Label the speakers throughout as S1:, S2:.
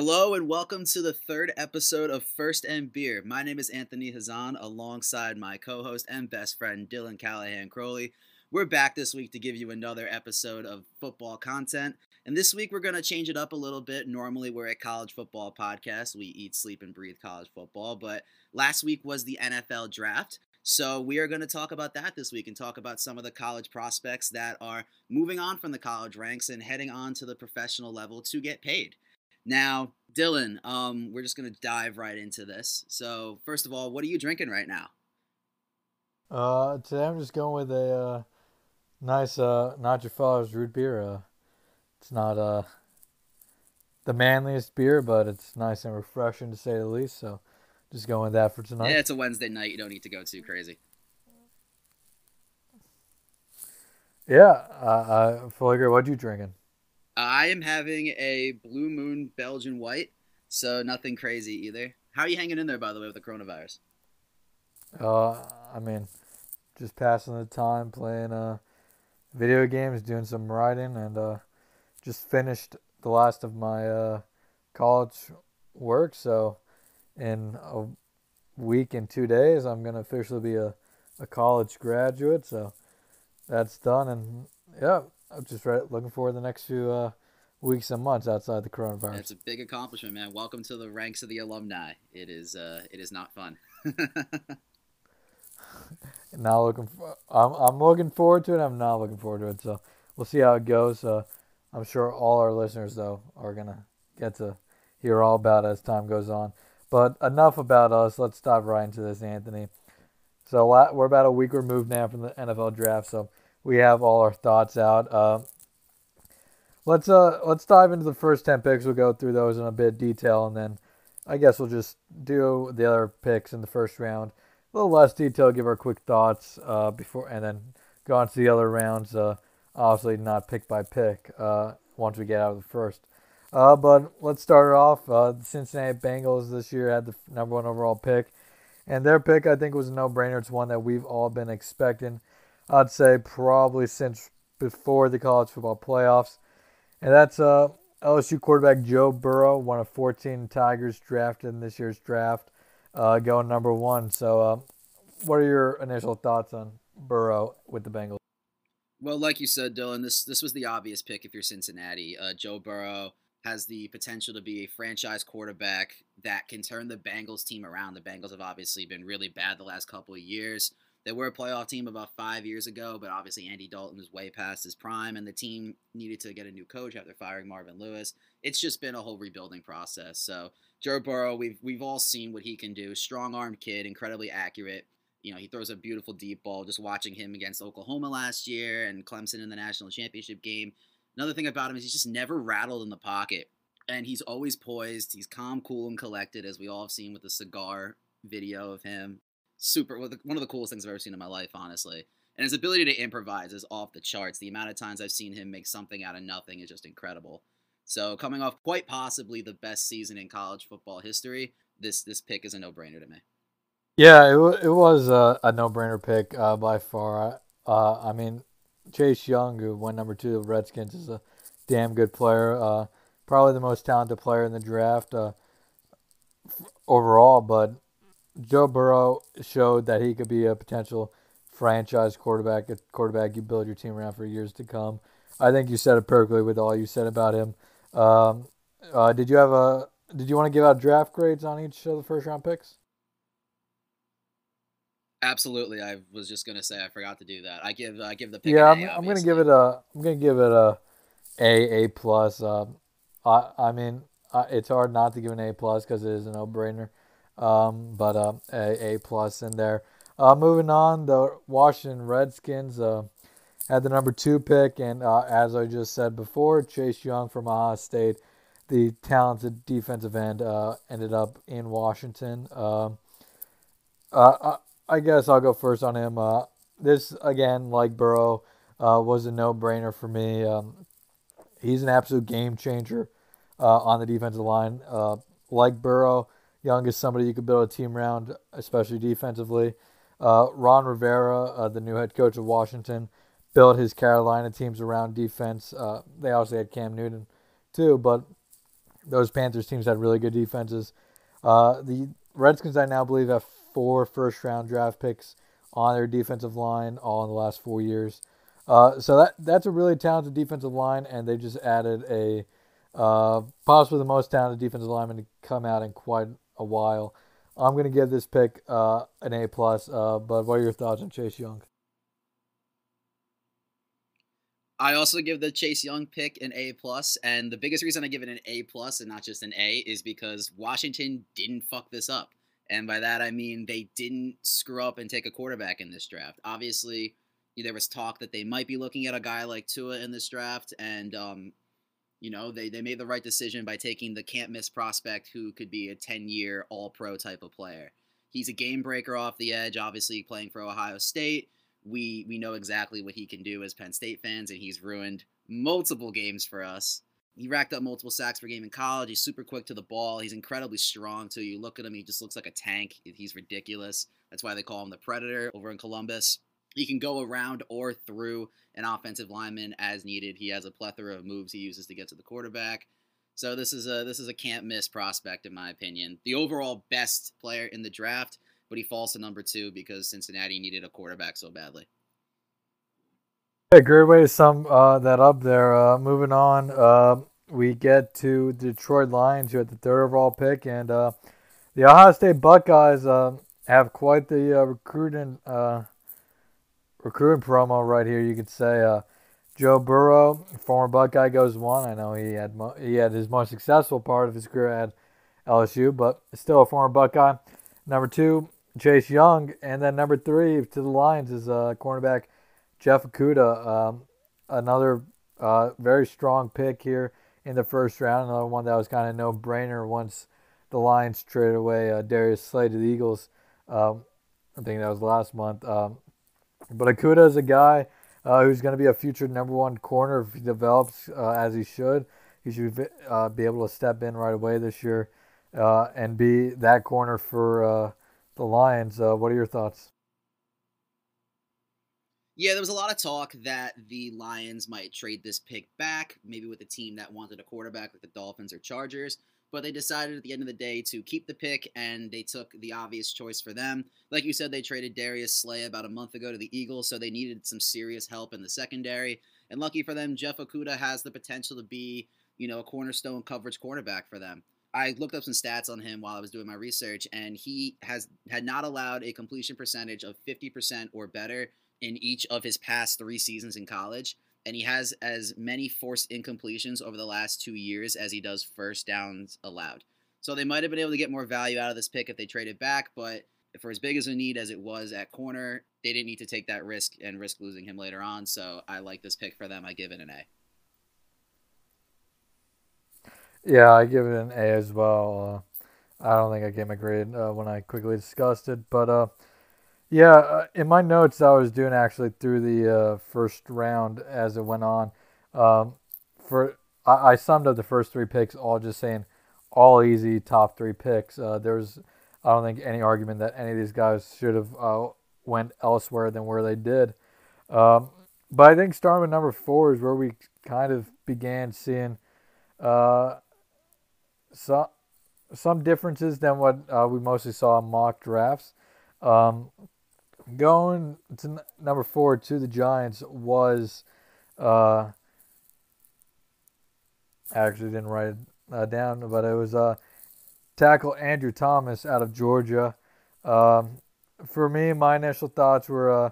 S1: Hello and welcome to the third episode of First and Beer. My name is Anthony Hazan alongside my co host and best friend Dylan Callahan Crowley. We're back this week to give you another episode of football content. And this week we're going to change it up a little bit. Normally we're a college football podcast. We eat, sleep, and breathe college football. But last week was the NFL draft. So we are going to talk about that this week and talk about some of the college prospects that are moving on from the college ranks and heading on to the professional level to get paid. Now, Dylan, um, we're just gonna dive right into this. So, first of all, what are you drinking right now?
S2: Uh, today I'm just going with a uh, nice uh, Not Your Father's root beer. Uh, it's not uh the manliest beer, but it's nice and refreshing to say the least. So, just going with that for tonight.
S1: Yeah, it's a Wednesday night. You don't need to go too crazy.
S2: Yeah, I, I fully agree. What are you drinking?
S1: I am having a Blue Moon Belgian White, so nothing crazy either. How are you hanging in there, by the way, with the coronavirus?
S2: Uh, I mean, just passing the time playing uh video games, doing some writing, and uh, just finished the last of my uh college work. So, in a week and two days, I'm gonna officially be a a college graduate. So, that's done, and yeah, I'm just right, looking forward to the next few uh, weeks and months outside the coronavirus.
S1: It's a big accomplishment, man. Welcome to the ranks of the alumni. It is uh, it is not fun.
S2: now looking, for, I'm I'm looking forward to it. I'm not looking forward to it. So we'll see how it goes. Uh, I'm sure all our listeners though are gonna get to hear all about it as time goes on. But enough about us. Let's dive right into this, Anthony. So we're about a week removed now from the NFL draft. So we have all our thoughts out. Uh, let's uh let's dive into the first ten picks. We'll go through those in a bit of detail, and then I guess we'll just do the other picks in the first round. A little less detail, give our quick thoughts uh, before, and then go on to the other rounds. Uh, obviously, not pick by pick uh, once we get out of the first. Uh, but let's start it off. Uh, the Cincinnati Bengals this year had the number one overall pick, and their pick I think was a no-brainer. It's one that we've all been expecting. I'd say probably since before the college football playoffs. And that's uh, LSU quarterback Joe Burrow, one of 14 Tigers drafted in this year's draft, uh, going number one. So, uh, what are your initial thoughts on Burrow with the Bengals?
S1: Well, like you said, Dylan, this this was the obvious pick if you're Cincinnati. Uh, Joe Burrow has the potential to be a franchise quarterback that can turn the Bengals team around. The Bengals have obviously been really bad the last couple of years. They were a playoff team about five years ago, but obviously Andy Dalton was way past his prime, and the team needed to get a new coach after firing Marvin Lewis. It's just been a whole rebuilding process. So Joe Burrow, we've we've all seen what he can do. Strong armed kid, incredibly accurate. You know, he throws a beautiful deep ball. Just watching him against Oklahoma last year and Clemson in the national championship game. Another thing about him is he's just never rattled in the pocket. And he's always poised. He's calm, cool, and collected, as we all have seen with the cigar video of him super one of the coolest things I've ever seen in my life, honestly. And his ability to improvise is off the charts. The amount of times I've seen him make something out of nothing is just incredible. So coming off quite possibly the best season in college football history, this this pick is a no brainer to me.
S2: Yeah, it, w- it was a, a no brainer pick uh, by far. Uh, I mean, Chase Young, who went number two to the Redskins, is a damn good player. Uh, probably the most talented player in the draft uh, overall, but Joe Burrow showed that he could be a potential franchise quarterback, a quarterback you build your team around for years to come. I think you said it perfectly with all you said about him. Um, uh, did you have a? Did you want to give out draft grades on each of the first round picks?
S1: Absolutely, I was just gonna say I forgot to do that. I give I give the pick.
S2: Yeah, I'm, I'm, gonna give it a I'm gonna give it a A A plus. Um, I I mean uh, it's hard not to give an A plus because it is a no brainer. Um, but uh, a A plus in there. Uh, moving on, the Washington Redskins uh, had the number two pick, and uh, as I just said before, Chase Young from Ohio State, the talented defensive end, uh, ended up in Washington. Um, uh, I guess I'll go first on him. this again, like Burrow, was a no-brainer for me. Um, he's an absolute game changer on the defensive line. like Burrow, Young is somebody you could build a team around, especially defensively. Uh, Ron Rivera, uh, the new head coach of Washington, built his Carolina teams around defense. Uh, they also had Cam Newton too, but those Panthers teams had really good defenses. Uh, the Redskins, I now believe, have four first round draft picks on their defensive line, all in the last four years. Uh, so that that's a really talented defensive line, and they just added a uh, possibly the most talented defensive lineman to come out in quite a while. I'm going to give this pick uh, an A plus. Uh, but what are your thoughts on Chase Young?
S1: I also give the Chase Young pick an A plus, and the biggest reason I give it an A plus and not just an A is because Washington didn't fuck this up, and by that I mean they didn't screw up and take a quarterback in this draft. Obviously, there was talk that they might be looking at a guy like Tua in this draft, and um, you know they they made the right decision by taking the can't miss prospect who could be a ten year All Pro type of player. He's a game breaker off the edge, obviously playing for Ohio State we we know exactly what he can do as Penn State fans, and he's ruined multiple games for us. He racked up multiple sacks per game in college. He's super quick to the ball. He's incredibly strong too. You look at him, he just looks like a tank. He's ridiculous. That's why they call him the Predator over in Columbus. He can go around or through an offensive lineman as needed. He has a plethora of moves he uses to get to the quarterback. So this is a this is a can't miss prospect in my opinion. The overall best player in the draft but he falls to number two because Cincinnati needed a quarterback so badly.
S2: Hey, great way to sum uh, that up there. Uh, moving on, uh, we get to the Detroit Lions, who had the third overall pick, and uh, the Ohio State Buckeyes uh, have quite the uh, recruiting recruiting promo right here. You could say Joe Burrow, former Buckeye, goes one. I know he had mo- he had his most successful part of his career at LSU, but still a former Buckeye. Number two, Chase Young, and then number three to the Lions is uh, cornerback Jeff Okudah, um, another uh, very strong pick here in the first round. Another one that was kind of no brainer once the Lions traded away uh, Darius Slay to the Eagles. Um, I think that was last month. Um, but Okudah is a guy uh, who's going to be a future number one corner if he develops uh, as he should. He should uh, be able to step in right away this year uh, and be that corner for uh, the Lions. Uh, what are your thoughts?
S1: Yeah, there was a lot of talk that the Lions might trade this pick back, maybe with a team that wanted a quarterback like the Dolphins or Chargers. But they decided at the end of the day to keep the pick, and they took the obvious choice for them. Like you said, they traded Darius Slay about a month ago to the Eagles, so they needed some serious help in the secondary. And lucky for them, Jeff Okudah has the potential to be, you know, a cornerstone coverage cornerback for them. I looked up some stats on him while I was doing my research, and he has had not allowed a completion percentage of 50% or better in each of his past three seasons in college. And he has as many forced incompletions over the last two years as he does first downs allowed. So they might have been able to get more value out of this pick if they traded back, but for as big as a need as it was at corner, they didn't need to take that risk and risk losing him later on. So I like this pick for them. I give it an A.
S2: Yeah, I give it an A as well. Uh, I don't think I gave my grade uh, when I quickly discussed it, but uh, yeah, uh, in my notes I was doing actually through the uh, first round as it went on. Um, for I, I, summed up the first three picks, all just saying all easy top three picks. Uh, there's I don't think any argument that any of these guys should have went elsewhere than where they did. Um, but I think starting with number four is where we kind of began seeing uh, some some differences than what uh, we mostly saw in mock drafts. Um, going to number four to the Giants was uh, I actually didn't write it uh, down, but it was uh, tackle Andrew Thomas out of Georgia. Um, for me, my initial thoughts were uh,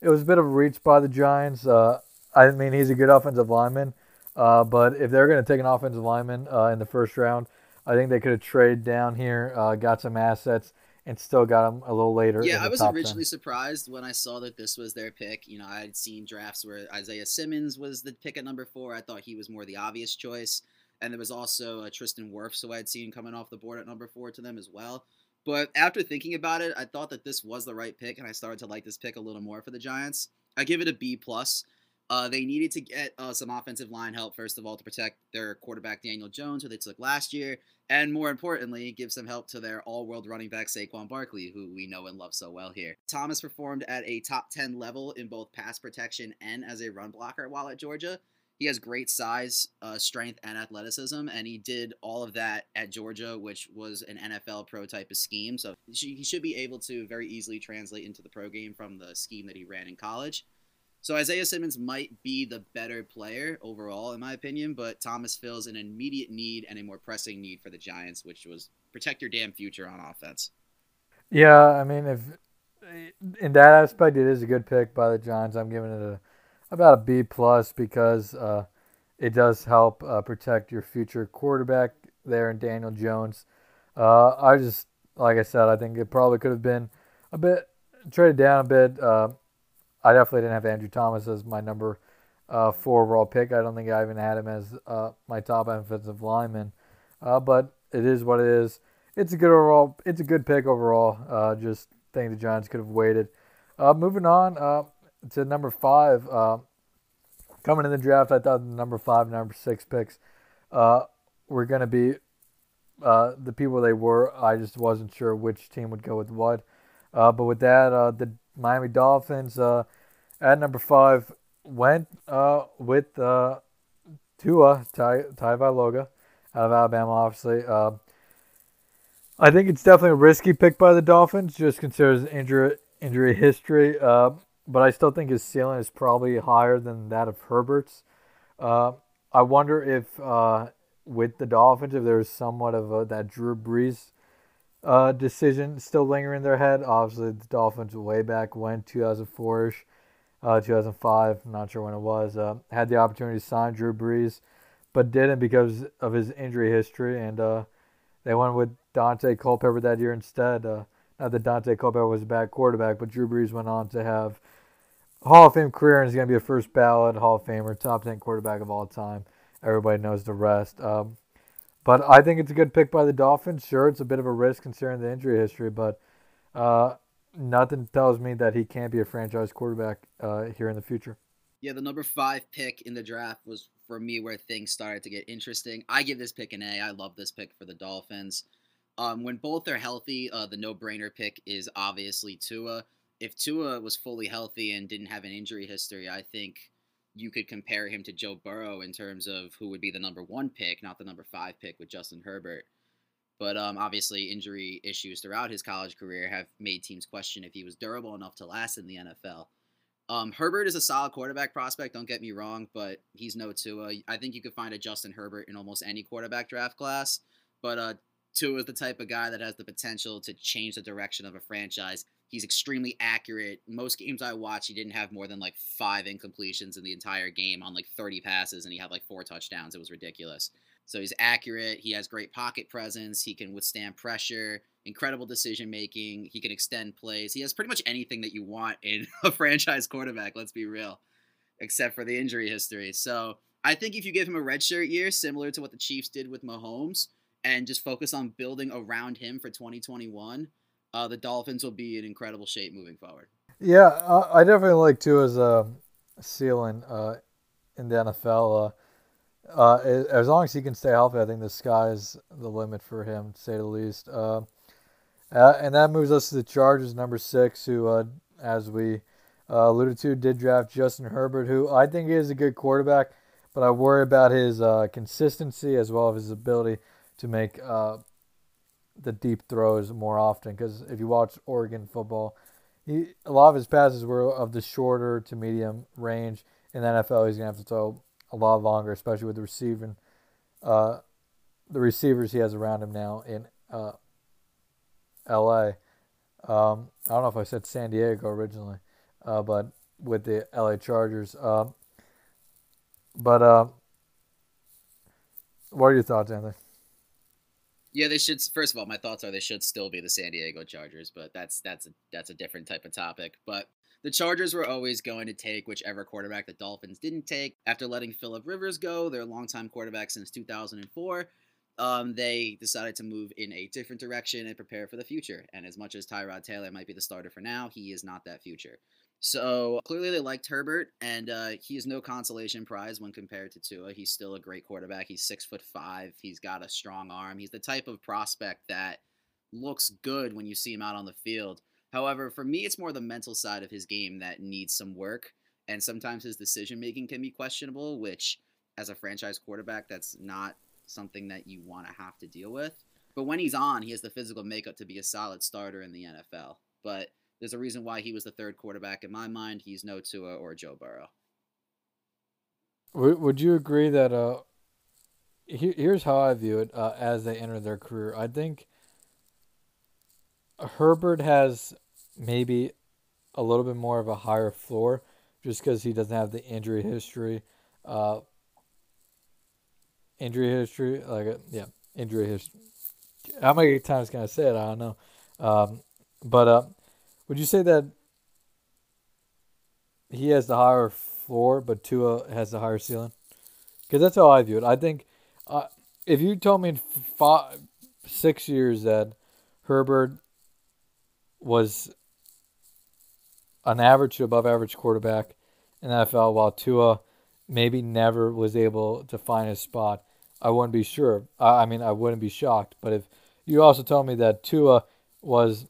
S2: it was a bit of a reach by the Giants. Uh, I mean, he's a good offensive lineman. Uh, but if they're going to take an offensive lineman uh, in the first round, I think they could have traded down here, uh, got some assets, and still got them a little later.
S1: Yeah, I was originally 10. surprised when I saw that this was their pick. You know, I had seen drafts where Isaiah Simmons was the pick at number four. I thought he was more the obvious choice. And there was also uh, Tristan Wirfs, who I had seen coming off the board at number four to them as well. But after thinking about it, I thought that this was the right pick, and I started to like this pick a little more for the Giants. I give it a B plus. Uh, they needed to get uh, some offensive line help, first of all, to protect their quarterback Daniel Jones, who they took last year, and more importantly, give some help to their all world running back Saquon Barkley, who we know and love so well here. Thomas performed at a top 10 level in both pass protection and as a run blocker while at Georgia. he has great size, uh, strength, and athleticism, and he did all of that at Georgia, which was an NFL pro type of scheme. So he should be able to very easily translate into the pro game from the scheme that he ran in college. So Isaiah Simmons might be the better player overall, in my opinion, but Thomas fills an immediate need and a more pressing need for the Giants, which was protect your damn future on offense.
S2: Yeah, I mean, if in that aspect, it is a good pick by the Giants. I'm giving it a about a B plus because uh, it does help uh, protect your future quarterback there in Daniel Jones. Uh, I just like I said, I think it probably could have been a bit traded down a bit. Uh, I definitely didn't have Andrew Thomas as my number uh, four overall pick. I don't think I even had him as uh, my top offensive lineman. but it is what it is. It's a good overall. It's a good pick overall. just think the Giants could have waited. moving on to number five. Uh, coming in the draft, I thought the number five, number six picks uh, were going to be uh, the people they were. I just wasn't sure which team would go with what. Uh, but with that, uh, the Miami Dolphins uh, at number five went with Tua Ty, Tagovailoa out of Alabama, obviously. I think it's definitely a risky pick by the Dolphins, just considering injury injury history. Uh, but I still think his ceiling is probably higher than that of Herbert's. Uh, I wonder if uh, with the Dolphins, if there's somewhat of a, that Drew Brees uh, decision still lingering in their head. Obviously, the Dolphins way back when 2004 ish, uh, 2005, not sure when it was, uh, had the opportunity to sign Drew Brees, but didn't because of his injury history, and uh, they went with Daunte Culpepper that year instead. not that Daunte Culpepper was a bad quarterback, but Drew Brees went on to have Hall of Fame career and he's going to be a first ballot Hall of Famer, top 10 quarterback of all time. Everybody knows the rest. Um, but I think it's a good pick by the Dolphins. Sure, it's a bit of a risk considering the injury history, but uh, nothing tells me that he can't be a franchise quarterback uh, here in the future.
S1: Yeah, the number five pick in the draft was for me where things started to get interesting. I give this pick an A. I love this pick for the Dolphins. Um, when both are healthy, uh, the no-brainer pick is obviously Tua if Tua was fully healthy and didn't have an injury history, I think you could compare him to Joe Burrow in terms of who would be the number one pick, not the number five pick with Justin Herbert. But um, obviously, injury issues throughout his college career have made teams question if he was durable enough to last in the NFL. Um, Herbert is a solid quarterback prospect, don't get me wrong, but he's no Tua. I think you could find a Justin Herbert in almost any quarterback draft class, but uh, Tua is the type of guy that has the potential to change the direction of a franchise He's extremely accurate. Most games I watched, he didn't have more than like five incompletions in the entire game on like 30 passes, and he had like four touchdowns. It was ridiculous. So he's accurate. He has great pocket presence. He can withstand pressure, incredible decision making. He can extend plays. He has pretty much anything that you want in a franchise quarterback, let's be real, except for the injury history. So I think if you give him a redshirt year, similar to what the Chiefs did with Mahomes, and just focus on building around him for 2021, uh, the Dolphins will be in incredible shape moving forward.
S2: Yeah, I definitely like Tua's uh, ceiling uh, in the NFL. Uh, uh as long as he can stay healthy, I think the sky is the limit for him, to say the least. Uh, uh, and that moves us to the Chargers, number six, who, as we alluded to, did draft Justin Herbert, who I think is a good quarterback, but I worry about his consistency as well as his ability to make the deep throws more often because if you watch Oregon football, he a lot of his passes were of the shorter to medium range. In the NFL, he's gonna have to throw a lot longer, especially with the receiving, uh, the receivers he has around him now in uh, L.A. Um, I don't know if I said San Diego originally, uh, but with the L.A. Chargers. Um, but uh, what are your thoughts, Anthony?
S1: Yeah, they should. First of all, my thoughts are they should still be the San Diego Chargers, but that's that's a that's a different type of topic. But the Chargers were always going to take whichever quarterback the Dolphins didn't take. After letting Philip Rivers go, their longtime quarterback since 2004, um, they decided to move in a different direction and prepare for the future. And as much as Tyrod Taylor might be the starter for now, he is not that future. So clearly they liked Herbert, and uh, he is no consolation prize when compared to Tua. He's still a great quarterback. He's six foot five. He's got a strong arm. He's the type of prospect that looks good when you see him out on the field. However, for me, it's more the mental side of his game that needs some work, and sometimes his decision making can be questionable, which as a franchise quarterback, that's not something that you want to have to deal with. But when he's on, he has the physical makeup to be a solid starter in the NFL. But there's a reason why he was the third quarterback in my mind. He's no Tua or Joe Burrow.
S2: Would you agree that uh, here's how I view it uh, as they enter their career. I think Herbert has maybe a little bit more of a higher floor just because he doesn't have the injury history. Uh, injury history, like, uh, yeah, injury history. How many times can I say it? I don't know. Um, but uh, would you say that he has the higher floor, but Tua has the higher ceiling? Because that's how I view it. I think uh, if you told me in five, six years that Herbert was an average to above average quarterback in NFL, while Tua maybe never was able to find his spot, I wouldn't be sure. I, I mean, I wouldn't be shocked. But if you also told me that Tua was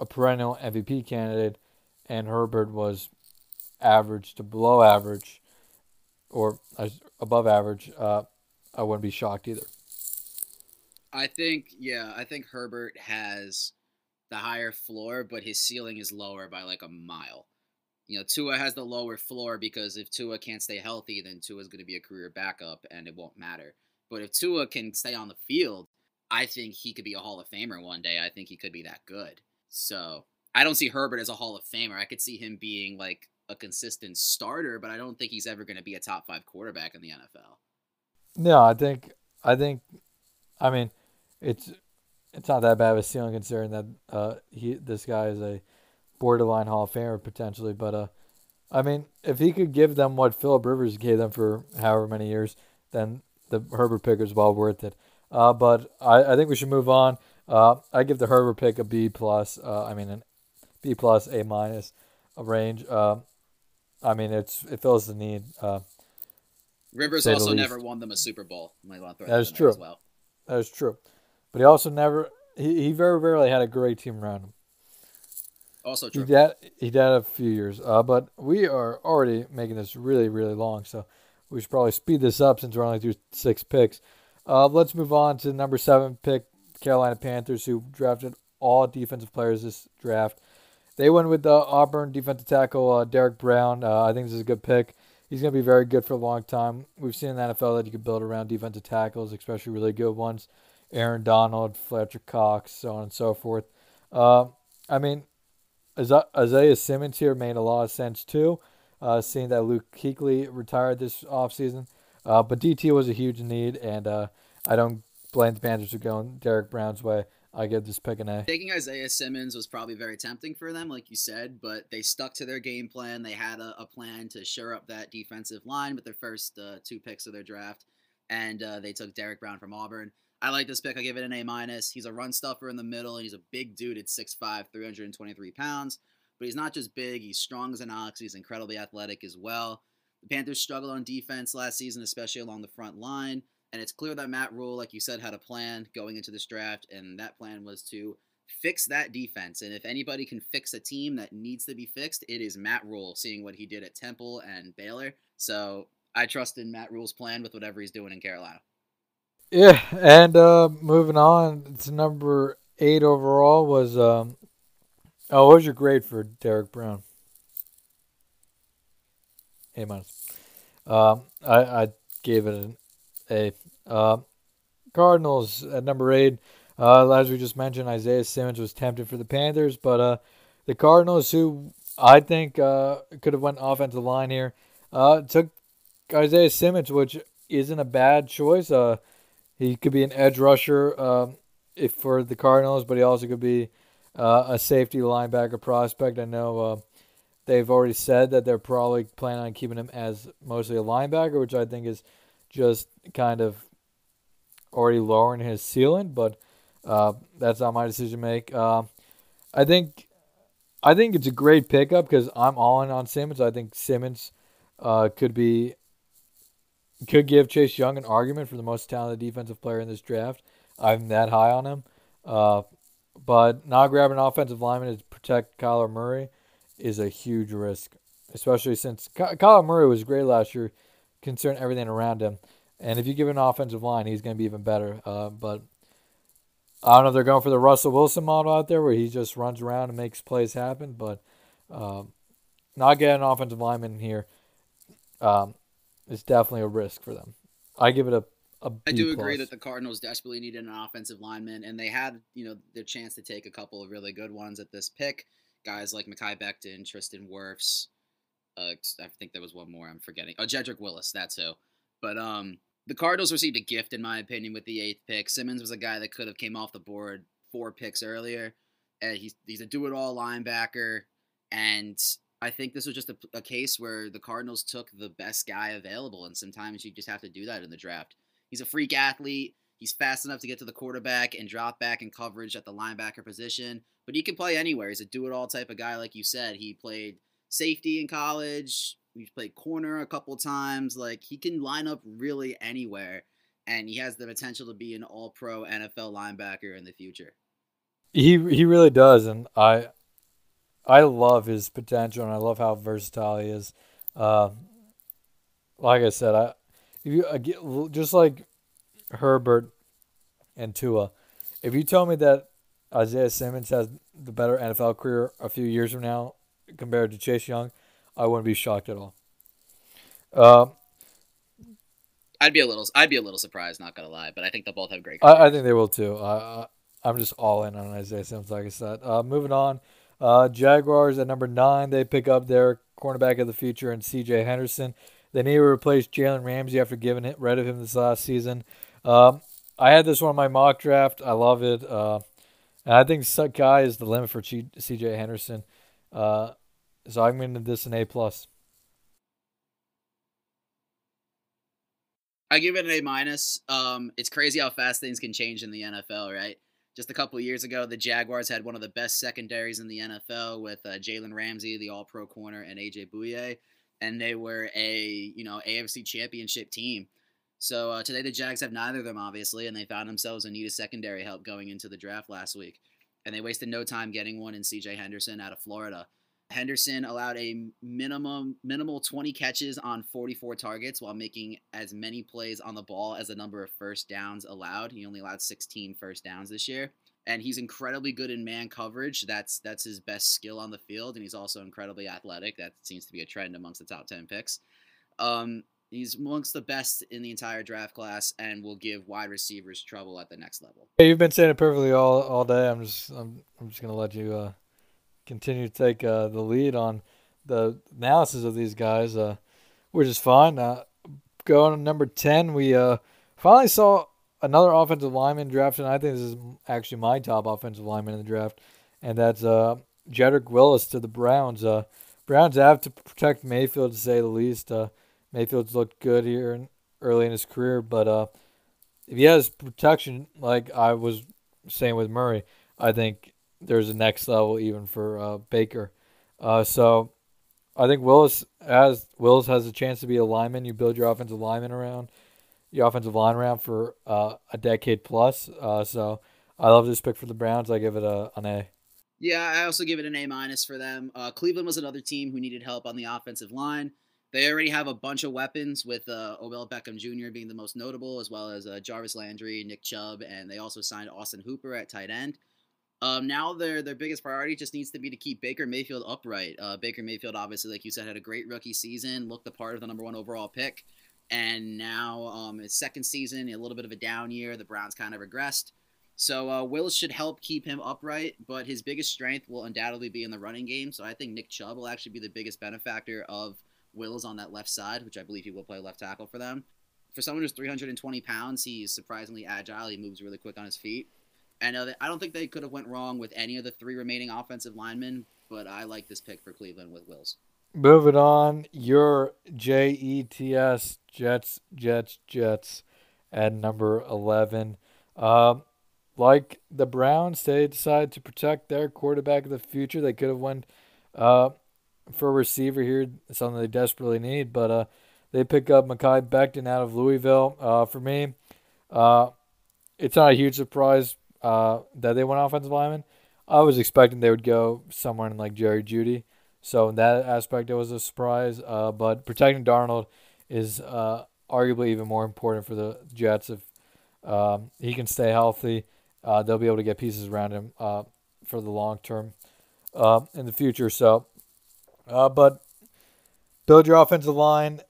S2: a perennial MVP candidate and Herbert was average to below average or above average, uh, I wouldn't be shocked either.
S1: I think, yeah, I think Herbert has the higher floor, but his ceiling is lower by like a mile. You know, Tua has the lower floor because if Tua can't stay healthy, then Tua's going to be a career backup and it won't matter. But if Tua can stay on the field, I think he could be a Hall of Famer one day. I think he could be that good. So I don't see Herbert as a Hall of Famer. I could see him being like a consistent starter, but I don't think he's ever going to be a top five quarterback in the NFL.
S2: No, I think I think I mean it's it's not that bad of a ceiling considering that uh he this guy is a borderline Hall of Famer potentially, but uh I mean if he could give them what Philip Rivers gave them for however many years, then the Herbert pick is well worth it. Uh, but I, I think we should move on. Uh, I give the Herbert pick a B plus. Uh, I mean an B plus A minus a range. Uh, I mean it's it fills the need. Uh,
S1: Rivers also never won them a Super Bowl.
S2: That is true. Well. That is true. But he also never. He, he very rarely had a great team around him.
S1: Also true.
S2: He did. He did a few years. Uh, but we are already making this really really long, so we should probably speed this up since we're only through six picks. Uh, let's move on to number seven pick, Carolina Panthers, who drafted all defensive players this draft. They went with the Auburn defensive tackle uh, Derrick Brown. Uh, I think this is a good pick he's going to be very good for a long time. We've seen in the NFL that you can build around defensive tackles, especially really good ones. Aaron Donald, Fletcher Cox, so on and so forth. Uh, I mean, Isaiah Simmons here made a lot of sense too, uh, seeing that Luke Kuechly retired this offseason. Uh, but DT was a huge need, and uh, I don't blame the Panthers for going Derrick Brown's way. I give this pick an A.
S1: Taking Isaiah Simmons was probably very tempting for them, like you said, but they stuck to their game plan. They had a, a plan to shore up that defensive line with their first uh, two picks of their draft, and uh, they took Derek Brown from Auburn. I like this pick. I give it an A minus. He's a run stuffer in the middle, and he's a big dude at 6'5", 323 pounds. But he's not just big; he's strong as an ox. He's incredibly athletic as well. The Panthers struggled on defense last season, especially along the front line. And it's clear that Matt Rhule, like you said, had a plan going into this draft, and that plan was to fix that defense. And if anybody can fix a team that needs to be fixed, it is Matt Rhule, seeing what he did at Temple and Baylor. So I trust in Matt Rhule's plan with whatever he's doing in Carolina.
S2: Yeah, and uh, moving on to number eight overall was um, oh, what was your grade for Derrick Brown? A minus. Um, I I gave it an a. Uh, Cardinals at number eight. Uh, as we just mentioned, Isaiah Simmons was tempted for the Panthers, but uh, the Cardinals, who I think uh, could have went offensive line here, uh, took Isaiah Simmons, which isn't a bad choice. Uh, he could be an edge rusher um, if for the Cardinals, but he also could be uh, a safety linebacker prospect. I know they've already said that they're probably planning on keeping him as mostly a linebacker, which I think is just kind of already lowering his ceiling, but uh, that's not my decision to make. Uh, I think I think it's a great pickup because I'm all in on Simmons. I think Simmons uh, could be could give Chase Young an argument for the most talented defensive player in this draft. I'm that high on him. Uh, but not grabbing an offensive lineman to protect Kyler Murray is a huge risk, especially since Kyler Murray was great last year considering everything around him. And if you give an offensive line, he's going to be even better. Uh, but I don't know if they're going for the Russell Wilson model out there where he just runs around and makes plays happen. But um, not getting an offensive lineman here um, is definitely a risk for them. I give it a
S1: I do agree that the Cardinals desperately needed an offensive lineman, and they had, you know, their chance to take a couple of really good ones at this pick. Guys like Mekhi Becton, Tristan Wirfs. Uh, I think there was one more I'm forgetting. Oh, Jedrick Willis, that's who. But um, the Cardinals received a gift, in my opinion, with the eighth pick. Simmons was a guy that could have came off the board four picks earlier. And he's he's a do-it-all linebacker, and I think this was just a, a case where the Cardinals took the best guy available, and sometimes you just have to do that in the draft. He's a freak athlete. He's fast enough to get to the quarterback and drop back in coverage at the linebacker position, but he can play anywhere. He's a do it all type of guy, like you said. He played safety in college. He's played corner a couple times. Like he can line up really anywhere, and he has the potential to be an All Pro NFL linebacker in the future.
S2: He he really does, and I I love his potential, and I love how versatile he is. Uh, like I said, I if you just like Herbert and Tua, if you tell me that Isaiah Simmons has the better NFL career a few years from now compared to Chase Young, I wouldn't be shocked at all. Uh,
S1: I'd be a little, I'd be a little surprised, not gonna lie, but I think they'll both have great.
S2: I, I, think they will too. I, I, am just all in on Isaiah Simmons, like I said. Uh, moving on, uh, Jaguars at number nine, they pick up their cornerback of the future and C.J. Henderson. They need to replace Jalen Ramsey after giving it, rid of him this last season. Um, I had this one in my mock draft. I love it. Uh, and I think guy is the limit for C.J. Henderson. Uh, so I'm giving this an A plus.
S1: I give it an A minus. Um, it's crazy how fast things can change in the NFL, right? Just a couple years ago, the Jaguars had one of the best secondaries in the NFL with uh, Jalen Ramsey, the All Pro corner, and AJ Bouye and they were a you know AFC Championship team. So uh, today the Jags have neither of them obviously, and they found themselves in need of secondary help going into the draft last week, and they wasted no time getting one in C.J. Henderson out of Florida. Henderson allowed a minimum minimal 20 catches on 44 targets while making as many plays on the ball as the number of first downs allowed. He only allowed 16 first downs this year and he's incredibly good in man coverage. That's that's his best skill on the field, and he's also incredibly athletic. That seems to be a trend amongst the top ten picks. Um, he's amongst the best in the entire draft class, and will give wide receivers trouble at the next level.
S2: Hey, you've been saying it perfectly all all day. I'm just I'm I'm just gonna let you uh, continue to take uh, the lead on the analysis of these guys, uh, which is fine. Uh, going to number ten, we uh, finally saw another offensive lineman drafted. I think this is actually my top offensive lineman in the draft, and that's uh, Jedrick Willis to the Browns. Uh, Browns have to protect Mayfield to say the least. Uh, Mayfield's looked good here in, early in his career, but uh, if he has protection, like I was saying with Murray, I think there's a next level even for uh, Baker. Uh, so I think Willis has Willis has a chance to be a lineman. You build your offensive lineman around the offensive line around for uh, a decade plus. Uh, so I love this pick for the Browns. I give it a, an A.
S1: Yeah, I also give it an A minus for them. Uh, Cleveland was another team who needed help on the offensive line. They already have a bunch of weapons, with uh, Odell Beckham Jr. being the most notable, as well as uh, Jarvis Landry, Nick Chubb, and they also signed Austin Hooper at tight end. Um, now their their biggest priority just needs to be to keep Baker Mayfield upright. Uh, Baker Mayfield, obviously, like you said, had a great rookie season, looked the part of the number one overall pick and now um, his second season, a little bit of a down year. The Browns kind of regressed. So uh, Willis should help keep him upright, but his biggest strength will undoubtedly be in the running game. So I think Nick Chubb will actually be the biggest benefactor of Willis on that left side, which I believe he will play left tackle for them. For someone who's 320 pounds, he's surprisingly agile. He moves really quick on his feet. And uh, I don't think they could have went wrong with any of the three remaining offensive linemen, but I like this pick for Cleveland with Wills.
S2: Moving on, your J E T S Jets, Jets, Jets at number 11. Um, like the Browns, they decided to protect their quarterback of the future. They could have went uh, for a receiver here, something they desperately need, but uh, they pick up Mekhi Becton out of Louisville. Uh, for me, uh, it's not a huge surprise uh, that they went offensive lineman. I was expecting they would go somewhere in like Jerry Jeudy. So in that aspect, it was a surprise. Uh, but protecting Darnold is uh, arguably even more important for the Jets. If um, he can stay healthy, uh, they'll be able to get pieces around him uh, for the long term uh, in the future. So, uh, but build your offensive line.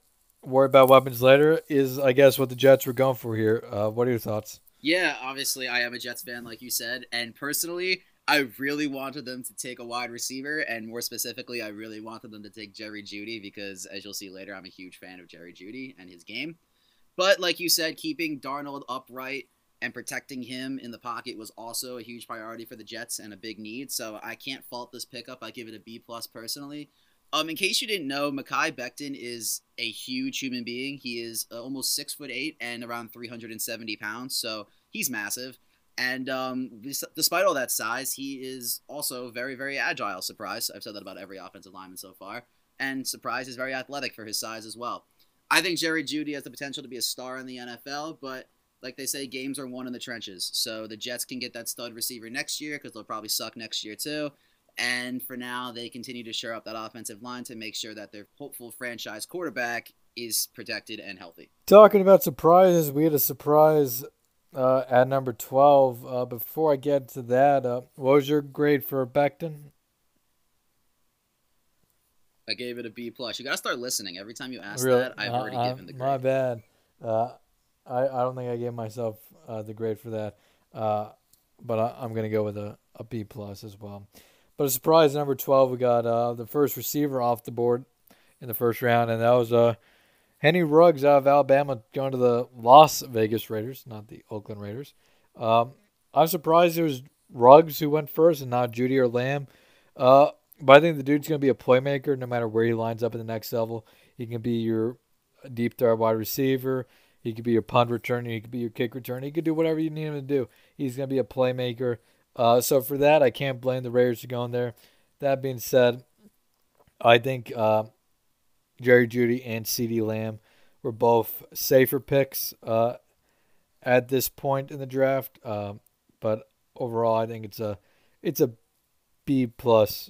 S2: Worry about weapons later is, I guess, what the Jets were going for here. What are your thoughts?
S1: Yeah, obviously, I am a Jets fan, like you said, and personally, I really wanted them to take a wide receiver, and more specifically, I really wanted them to take Jerry Jeudy because, as you'll see later, I'm a huge fan of Jerry Jeudy and his game. But like you said, keeping Darnold upright and protecting him in the pocket was also a huge priority for the Jets and a big need. So I can't fault this pickup. I give it a B plus personally. Um, in case you didn't know, Mekhi Becton is a huge human being. He is uh, almost six foot eight and around 370 pounds, so he's massive. And um, despite all that size, he is also very, very agile. Surprise. I've said that about every offensive lineman so far. And surprise is very athletic for his size as well. I think Jerry Jeudy has the potential to be a star in the NFL, but like they say, games are won in the trenches. So the Jets can get that stud receiver next year because they'll probably suck next year too. And for now, they continue to shore up that offensive line to make sure that their hopeful franchise quarterback is protected and healthy.
S2: Talking about surprises, we had a surprise uh, at number 12. Uh, before I get to that, uh, what was your grade for Becton?
S1: I gave it a B plus. You gotta start listening. Every time you ask really? that, I've already given the grade.
S2: My bad. Uh, I I don't think I gave myself uh, the grade for that. Uh, but I, am gonna go with a, a B plus as well. But a surprise number 12, we got the first receiver off the board in the first round, and that was uh Henry Ruggs out of Alabama going to the Las Vegas Raiders, not the Oakland Raiders. Um, I'm surprised it was Ruggs who went first and not Jeudy or Lamb. Uh, but I think the dude's going to be a playmaker no matter where he lines up in the next level. He can be your deep threat wide receiver. He could be your punt returner. He could be your kick returner. He could do whatever you need him to do. He's going to be a playmaker. Uh, so for that, I can't blame the Raiders for going there. That being said, I think uh, Jerry Jeudy and CeeDee Lamb were both safer picks uh, at this point in the draft. Um, but overall, I think it's a it's a B plus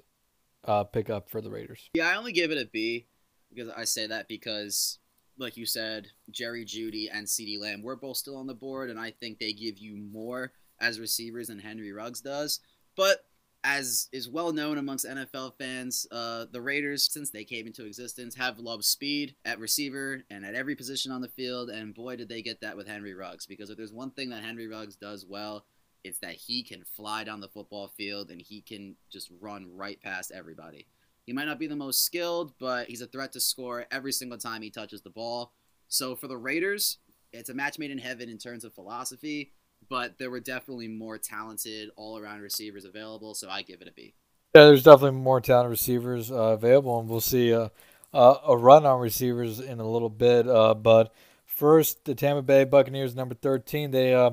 S2: uh, pickup for the Raiders.
S1: Yeah, I only give it a B because I say that because, like you said, Jerry Jeudy and CeeDee Lamb were both still on the board, and I think they give you more as receivers than Henry Ruggs does. But as is well known amongst NFL fans, uh, the Raiders, since they came into existence, have loved speed at receiver and at every position on the field. And boy, did they get that with Henry Ruggs. Because if there's one thing that Henry Ruggs does well, it's that he can fly down the football field and he can just run right past everybody. He might not be the most skilled, but he's a threat to score every single time he touches the ball. So for the Raiders, it's a match made in heaven in terms of philosophy but there were definitely more talented all around receivers available, so I give it a B.
S2: Yeah, there's definitely more talented receivers uh, available, and we'll see a, a run on receivers in a little bit. Uh, but first, the Tampa Bay Buccaneers, number 13, they uh,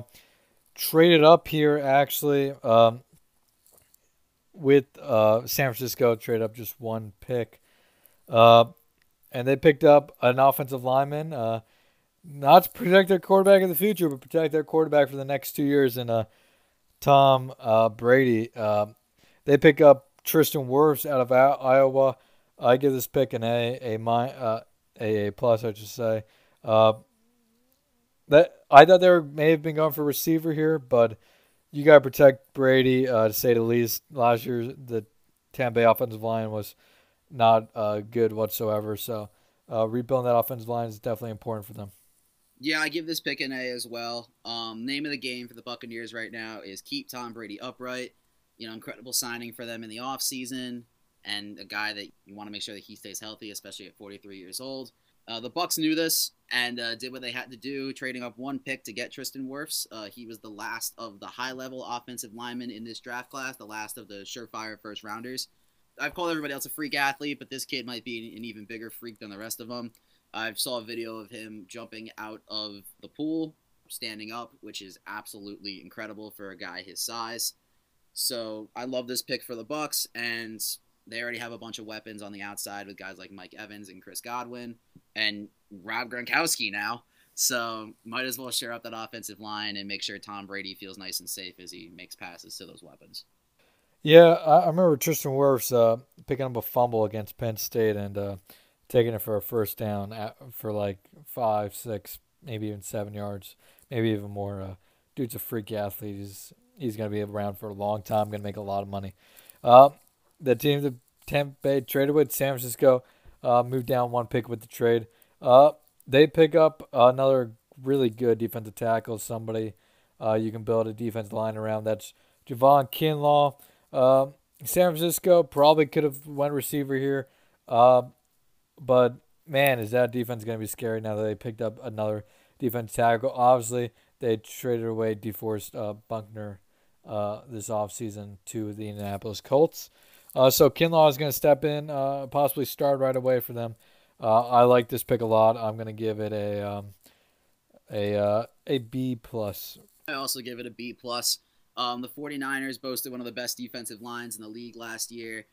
S2: traded up here actually um, with uh, San Francisco, trade up just one pick. Uh, and they picked up an offensive lineman not to protect their quarterback in the future, but protect their quarterback for the next two years. And uh, Tom uh, Brady, uh, they pick up Tristan Wirfs out of Iowa. I give this pick an A, a my, uh, a, a plus, I should say. Uh, that I thought they may have been going for receiver here, but you got to protect Brady uh, to say the least. Last year, the Tampa Bay offensive line was not uh, good whatsoever. So uh, rebuilding that offensive line is definitely important for them.
S1: Yeah, I give this pick an A as well. Um, name of the game for the Buccaneers right now is keep Tom Brady upright. You know, incredible signing for them in the offseason and a guy that you want to make sure that he stays healthy, especially at 43 years old. Uh, the Bucks knew this and uh, did what they had to do, trading up one pick to get Tristan Wirfs. Uh, he was the last of the high-level offensive linemen in this draft class, the last of the surefire first rounders. I've called everybody else a freak athlete, but this kid might be an even bigger freak than the rest of them. I saw a video of him jumping out of the pool, standing up, which is absolutely incredible for a guy his size. So I love this pick for the Bucks, and they already have a bunch of weapons on the outside with guys like Mike Evans and Chris Godwin, and Rob Gronkowski now. So might as well share up that offensive line and make sure Tom Brady feels nice and safe as he makes passes to those weapons.
S2: Yeah, I remember Tristan Wirfs uh, picking up a fumble against Penn State, and uh, taking it for a first down at, for like five, six, maybe even seven yards, maybe even more. Uh, dude's a freak athlete. He's he's gonna be around for a long time. Gonna make a lot of money. Uh, the team that Tampa Bay traded with San Francisco uh, moved down one pick with the trade. Uh, they pick up another really good defensive tackle, somebody uh, you can build a defense line around. That's Javon Kinlaw. Uh, San Francisco probably could have went receiver here, uh, but man, is that defense going to be scary now that they picked up another defense tackle? Obviously, they traded away DeForest uh, Buckner uh, this offseason to the Indianapolis Colts. Uh, so Kinlaw is going to step in, uh, possibly start right away for them. Uh, I like this pick a lot. I'm going to give it a um, a uh, a B plus.
S1: I also give it a B plus. Um, the 49ers boasted one of the best defensive lines in the league last year.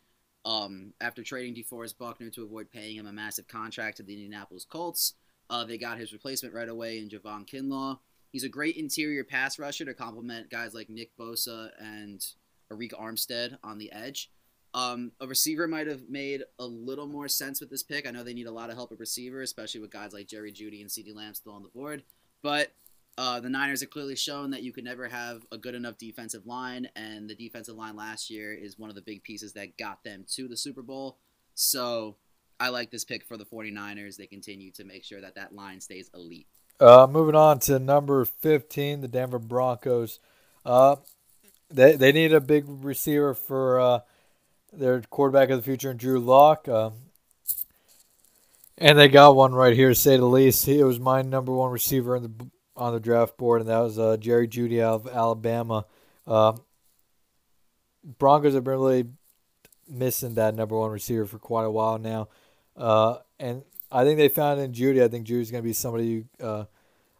S1: Um, after trading DeForest Buckner to avoid paying him a massive contract to the Indianapolis Colts, uh, they got his replacement right away in Javon Kinlaw. He's a great interior pass rusher to complement guys like Nick Bosa and Arik Armstead on the edge. Um, a receiver might have made a little more sense with this pick. I know they need a lot of help at receiver, especially with guys like Jerry Jeudy and CeeDee Lamb still on the board. But uh, the Niners have clearly shown that you can never have a good enough defensive line, and the defensive line last year is one of the big pieces that got them to the Super Bowl. So I like this pick for the 49ers. They continue to make sure that that line stays elite.
S2: Uh, moving on to number 15, the Denver Broncos. Uh, they, they need a big receiver for uh, their quarterback of the future, Drew Lock. Uh, and they got one right here, to say the least. He was my number one receiver in the on the draft board, and that was uh, Jerry Jeudy out of Alabama. Uh, Broncos have been really missing that number one receiver for quite a while now, uh, and I think they found in Jeudy. I think Jeudy's going to be somebody you uh,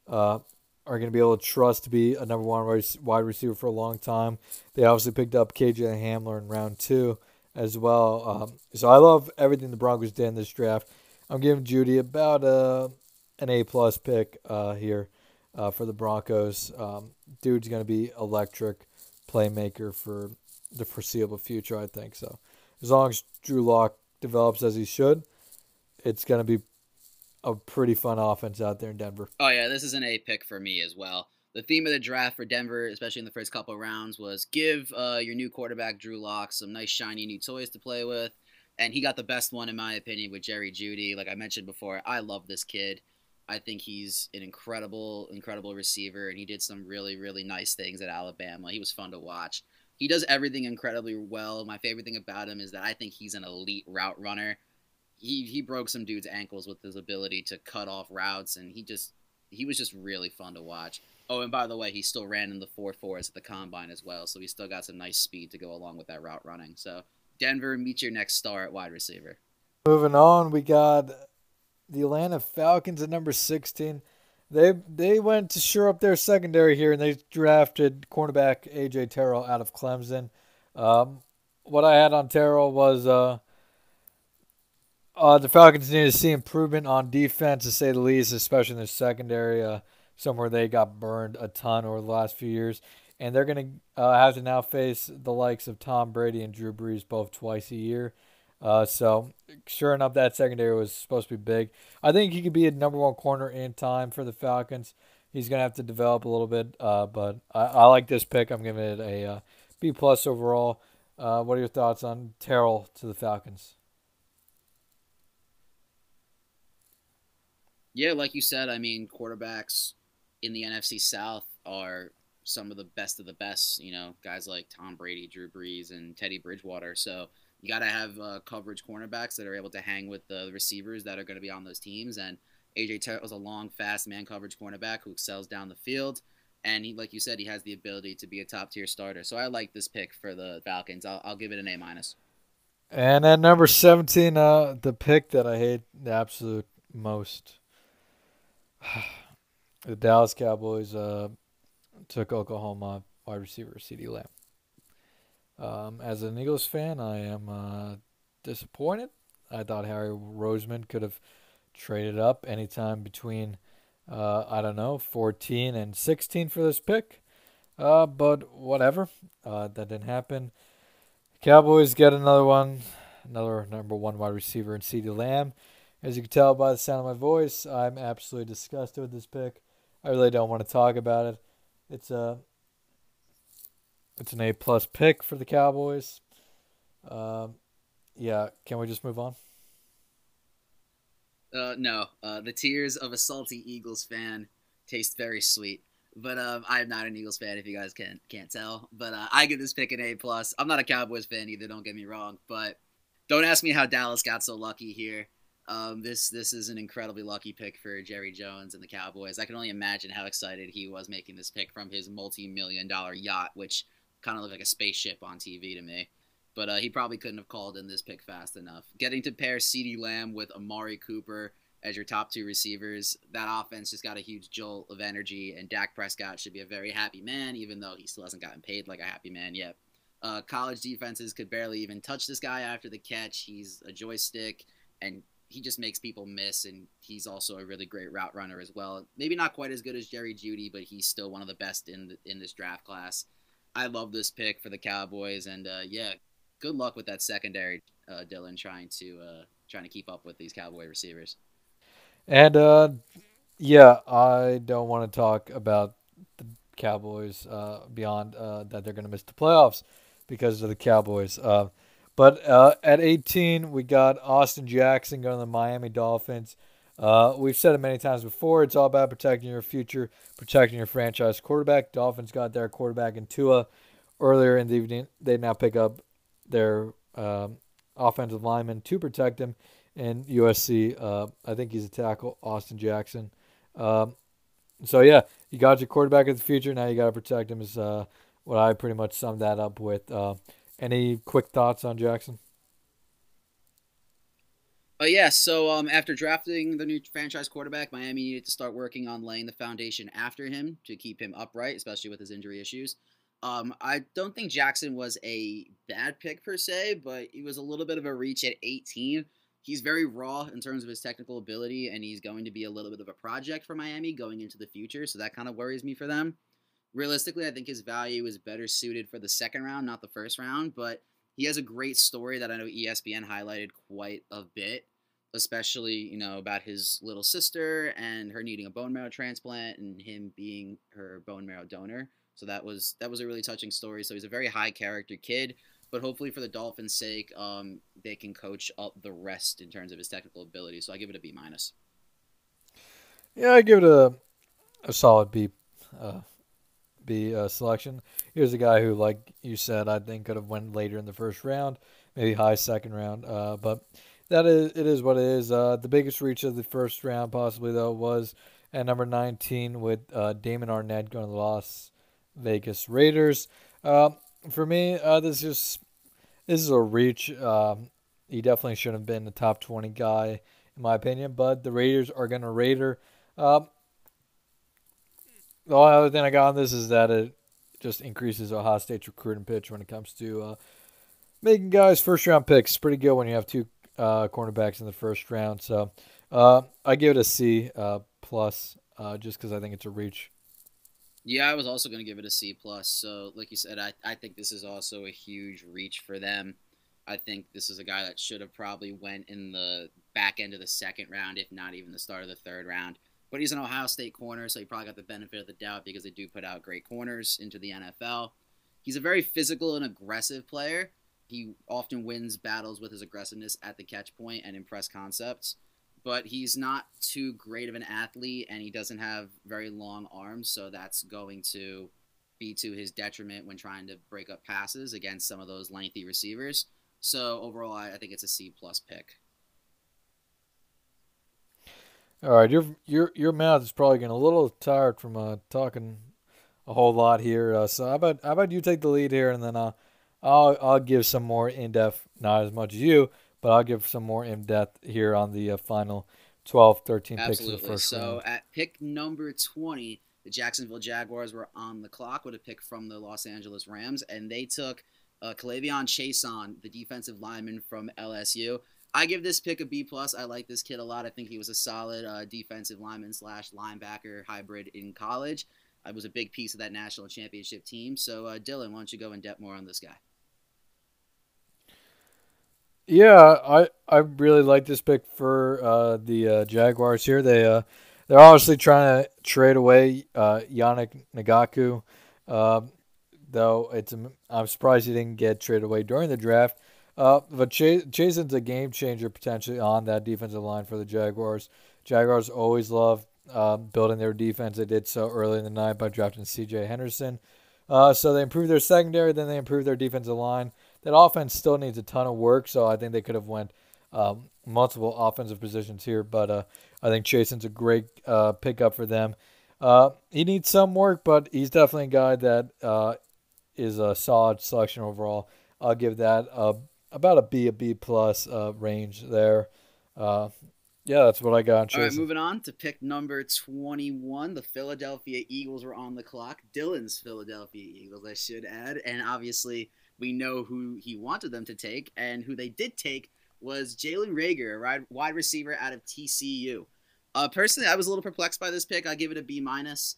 S2: uh, are going to be able to trust to be a number one wide receiver for a long time. They obviously picked up KJ Hamler in round two as well. Um, so I love everything the Broncos did in this draft. I'm giving Jeudy about a uh, an A plus pick uh, here uh, for the Broncos. Um, dude's going to be electric playmaker for the foreseeable future, I think. So as long as Drew Lock develops as he should, it's going to be a pretty fun offense out there in Denver.
S1: Oh yeah, this is an A pick for me as well. The theme of the draft for Denver, especially in the first couple of rounds, was give uh, your new quarterback Drew Lock some nice shiny new toys to play with, and he got the best one in my opinion with Jerry Jeudy. Like I mentioned before, I love this kid. I think he's an incredible, incredible receiver, and he did some really, really nice things at Alabama. He was fun to watch. He does everything incredibly well. My favorite thing about him is that I think he's an elite route runner. He he broke some dude's ankles with his ability to cut off routes, and he just he was just really fun to watch. Oh, and by the way, he still ran in the four fours at the combine as well, so he still got some nice speed to go along with that route running. So Denver, meet your next star at wide receiver.
S2: Moving on, we got the Atlanta Falcons at number 16. They they went to shore up their secondary here, and they drafted cornerback AJ Terrell out of Clemson. Um, what I had on Terrell was uh, uh, the Falcons need to see improvement on defense, to say the least, especially in the secondary, uh, somewhere they got burned a ton over the last few years. And they're going to uh, have to now face the likes of Tom Brady and Drew Brees both twice a year. Uh, so sure enough, that secondary was supposed to be big. I think he could be a number one corner in time for the Falcons. He's gonna have to develop a little bit, uh, but I, I, like this pick. I'm giving it a uh, B plus overall. Uh, what are your thoughts on Terrell to the Falcons?
S1: Yeah, like you said, I mean, quarterbacks in the NFC South are some of the best of the best. You know, guys like Tom Brady, Drew Brees, and Teddy Bridgewater. So you got to have uh, coverage cornerbacks that are able to hang with the receivers that are going to be on those teams. And AJ Terrell is a long, fast man coverage cornerback who excels down the field. And he, like you said, he has the ability to be a top tier starter. So I like this pick for the Falcons. I'll, I'll give it an A minus.
S2: And at number seventeen, uh, the pick that I hate the absolute most, the Dallas Cowboys uh, took Oklahoma wide receiver CeeDee Lamb. Um, as an Eagles fan, I am uh, disappointed. I thought Howie Roseman could have traded up anytime between, uh, I don't know, 14 and 16 for this pick. Uh, but whatever. Uh, that didn't happen. Cowboys get another one, another number one wide receiver in CeeDee Lamb. As you can tell by the sound of my voice, I'm absolutely disgusted with this pick. I really don't want to talk about it. It's a it's an A plus pick for the Cowboys. Um, yeah, can we just move on?
S1: Uh, no, uh, the tears of a salty Eagles fan taste very sweet. But um, I'm not an Eagles fan, if you guys can can't tell. But uh, I give this pick an A plus. I'm not a Cowboys fan either. Don't get me wrong. But don't ask me how Dallas got so lucky here. Um, this this is an incredibly lucky pick for Jerry Jones and the Cowboys. I can only imagine how excited he was making this pick from his multi-million dollar yacht, which kind of looked like a spaceship on TV to me. But uh, he probably couldn't have called in this pick fast enough. Getting to pair CeeDee Lamb with Amari Cooper as your top two receivers, that offense just got a huge jolt of energy, and Dak Prescott should be a very happy man, even though he still hasn't gotten paid like a happy man yet. Uh, college defenses could barely even touch this guy after the catch. He's a joystick, and he just makes people miss, and he's also a really great route runner as well. Maybe not quite as good as Jerry Jeudy, but he's still one of the best in the, in this draft class. I love this pick for the Cowboys, and uh, yeah, good luck with that secondary, uh, Dylan, trying to uh, trying to keep up with these Cowboy receivers.
S2: And uh, yeah, I don't want to talk about the Cowboys uh, beyond uh, that they're going to miss the playoffs because of the Cowboys. Uh, but uh, at 18, we got Austin Jackson going to the Miami Dolphins. Uh, we've said it many times before. It's all about protecting your future, protecting your franchise quarterback. Dolphins got their quarterback in Tua earlier in the evening. They now pick up their um, offensive lineman to protect him and USC. Uh, I think he's a tackle, Austin Jackson. Um, so yeah, you got your quarterback of the future. Now you got to protect him. Is uh, what I pretty much summed that up with. Uh, any quick thoughts on Jackson?
S1: Oh yeah, so um, after drafting the new franchise quarterback, Miami needed to start working on laying the foundation after him to keep him upright, especially with his injury issues. Um, I don't think Jackson was a bad pick per se, but he was a little bit of a reach at 18 he's very raw in terms of his technical ability, and he's going to be a little bit of a project for Miami going into the future. So that kind of worries me for them. Realistically, I think his value is better suited for the second round, not the first round. But he has a great story that I know ESPN highlighted quite a bit, especially you know about his little sister and her needing a bone marrow transplant and him being her bone marrow donor. So that was that was a really touching story. So he's a very high character kid but hopefully for the Dolphins' sake, um, they can coach up the rest in terms of his technical ability. So I give it a B minus.
S2: Yeah, I give it a a solid B. Uh, B uh, selection. Here's a guy who, like you said, I think could have went later in the first round, maybe high second round. Uh, but that is it is what it is. Uh, the biggest reach of the first round, possibly though, was at number 19 with uh, Damon Arnette going to the Las Vegas Raiders. Uh, for me, uh, this is this is a reach. Um, he definitely should have been the top twenty guy, in my opinion. But the Raiders are going to Raider. Um, the only other thing I got on this is that it just increases Ohio State's recruiting pitch when it comes to uh, making guys first round picks. Pretty good when you have two uh, cornerbacks in the first round. So uh, I give it a C uh, plus, uh, just because I think it's a reach.
S1: Yeah, I was also going to give it a C plus. So, like you said, I, I think this is also a huge reach for them. I think this is a guy that should have probably went in the back end of the second round, if not even the start of the third round. But he's an Ohio State corner, so he probably got the benefit of the doubt because they do put out great corners into the NFL. He's a very physical and aggressive player. He often wins battles with his aggressiveness at the catch point and in press concepts but he's not too great of an athlete and he doesn't have very long arms, so that's going to be to his detriment when trying to break up passes against some of those lengthy receivers. So overall, I, I think it's a C plus pick.
S2: All right, your your your mouth is probably getting a little tired from uh, talking a whole lot here. Uh, so how about how about you take the lead here, and then uh, I'll I'll give some more in depth, not as much as you, but I'll give some more in depth here on the uh, final 12, 13 Absolutely. picks of the first
S1: so
S2: round.
S1: So at pick number 20, the Jacksonville Jaguars were on the clock with a pick from the Los Angeles Rams, and they took uh, K'Lavon Chaisson, the defensive lineman from LSU. I give this pick a B plus. I like this kid a lot. I think he was a solid uh, defensive lineman slash linebacker hybrid in college. I was a big piece of that national championship team. So, uh, Dylan, why don't you go in depth more on this guy?
S2: Yeah, I I really like this pick for uh, the uh, Jaguars here. They uh, they're obviously trying to trade away uh, Yannick Ngakoue, uh, though it's I'm surprised he didn't get traded away during the draft. Uh, but Ch- Chaisson's a game changer potentially on that defensive line for the Jaguars. Jaguars always love uh, building their defense. They did so early in the night by drafting C.J. Henderson. So they improved their secondary, then they improved their defensive line. That offense still needs a ton of work, so I think they could have went um, multiple offensive positions here. But uh, I think Chaisson's a great uh, pickup for them. Uh, he needs some work, but he's definitely a guy that uh, is a solid selection overall. I'll give that a, about a B, a B plus uh, range there. Uh, yeah, that's what I got.
S1: All right, moving on to pick number 21. The Philadelphia Eagles were on the clock. Dylan's Philadelphia Eagles, I should add. And obviously, we know who he wanted them to take, and who they did take was Jalen Reagor, a wide receiver out of TCU. Uh, personally, I was a little perplexed by this pick. I give it a B minus.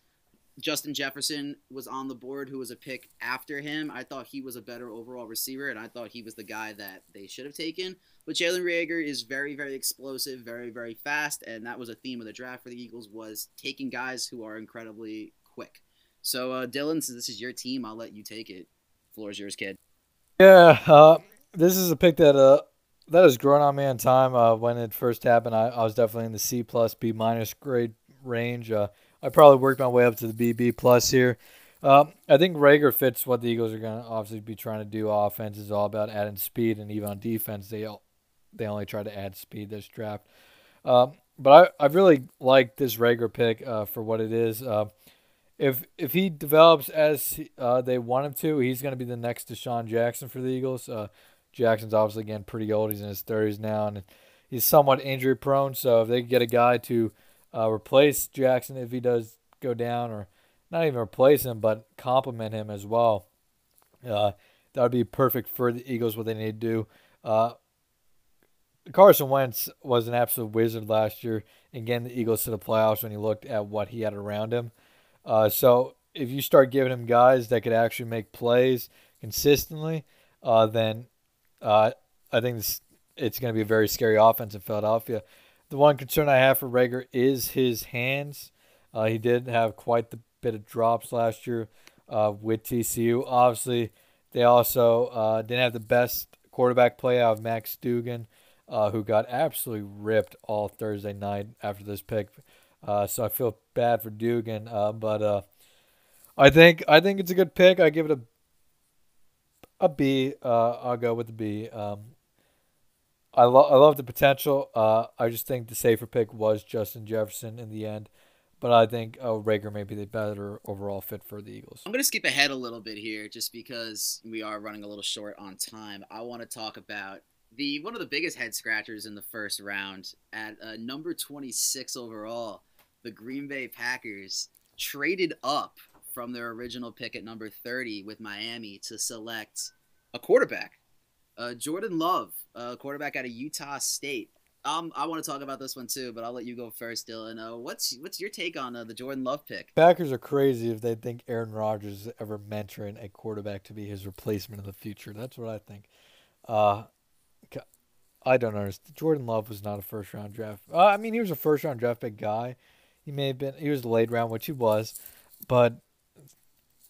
S1: Justin Jefferson was on the board, who was a pick after him. I thought he was a better overall receiver, and I thought he was the guy that they should have taken. But Jalen Reagor is very, very explosive, very, very fast, and that was a theme of the draft for the Eagles was taking guys who are incredibly quick. So, uh, Dylan, since this is your team, I'll let you take it. Floor is yours, kid.
S2: Yeah, uh, this is a pick that uh, that has grown on me in time. Uh, when it first happened, I, I was definitely in the C plus B minus grade range. Uh, I probably worked my way up to the BB plus here. Um, I think Reagor fits what the Eagles are going to obviously be trying to do. Offense is all about adding speed, and even on defense, they they only try to add speed this draft. Um, but I, I really like this Reagor pick uh, for what it is. Uh, if if he develops as uh, they want him to, he's going to be the next DeSean Jackson for the Eagles. Uh, Jackson's obviously getting pretty old; he's in his thirties now, and he's somewhat injury prone. So if they could get a guy to uh, replace Jackson if he does go down, or not even replace him, but complement him as well, uh, that would be perfect for the Eagles. What they need to do. Uh, Carson Wentz was an absolute wizard last year, getting the Eagles to the playoffs when you looked at what he had around him. Uh, so if you start giving him guys that could actually make plays consistently, uh, then uh, I think this, it's going to be a very scary offense in Philadelphia. The one concern I have for Reagor is his hands. Uh, he did have quite the bit of drops last year uh, with TCU. Obviously, they also uh, didn't have the best quarterback play out of Max Duggan, who got absolutely ripped all Thursday night after this pick uh, so I feel bad for Duggan, uh, but uh, I think I think it's a good pick. I give it a a B. Uh, I'll go with the B. Um, I love I love the potential. Uh, I just think the safer pick was Justin Jefferson in the end, but I think uh, Reagor may be the better overall fit for the Eagles.
S1: I'm gonna skip ahead a little bit here, just because we are running a little short on time. I want to talk about the one of the biggest head scratchers in the first round at uh, number 26 overall the Green Bay Packers traded up from their original pick at number 30 with Miami to select a quarterback, uh, Jordan Love, a quarterback out of Utah State. Um, I want to talk about this one too, but I'll let you go first, Dylan. Uh, what's what's your take on uh, the Jordan Love pick?
S2: Packers are crazy if they think Aaron Rodgers is ever mentoring a quarterback to be his replacement in the future. That's what I think. Uh, I don't understand. Jordan Love was not a first round draft. Uh, I mean, he was a first round draft pick guy, he may have been. He was laid round, which he was, but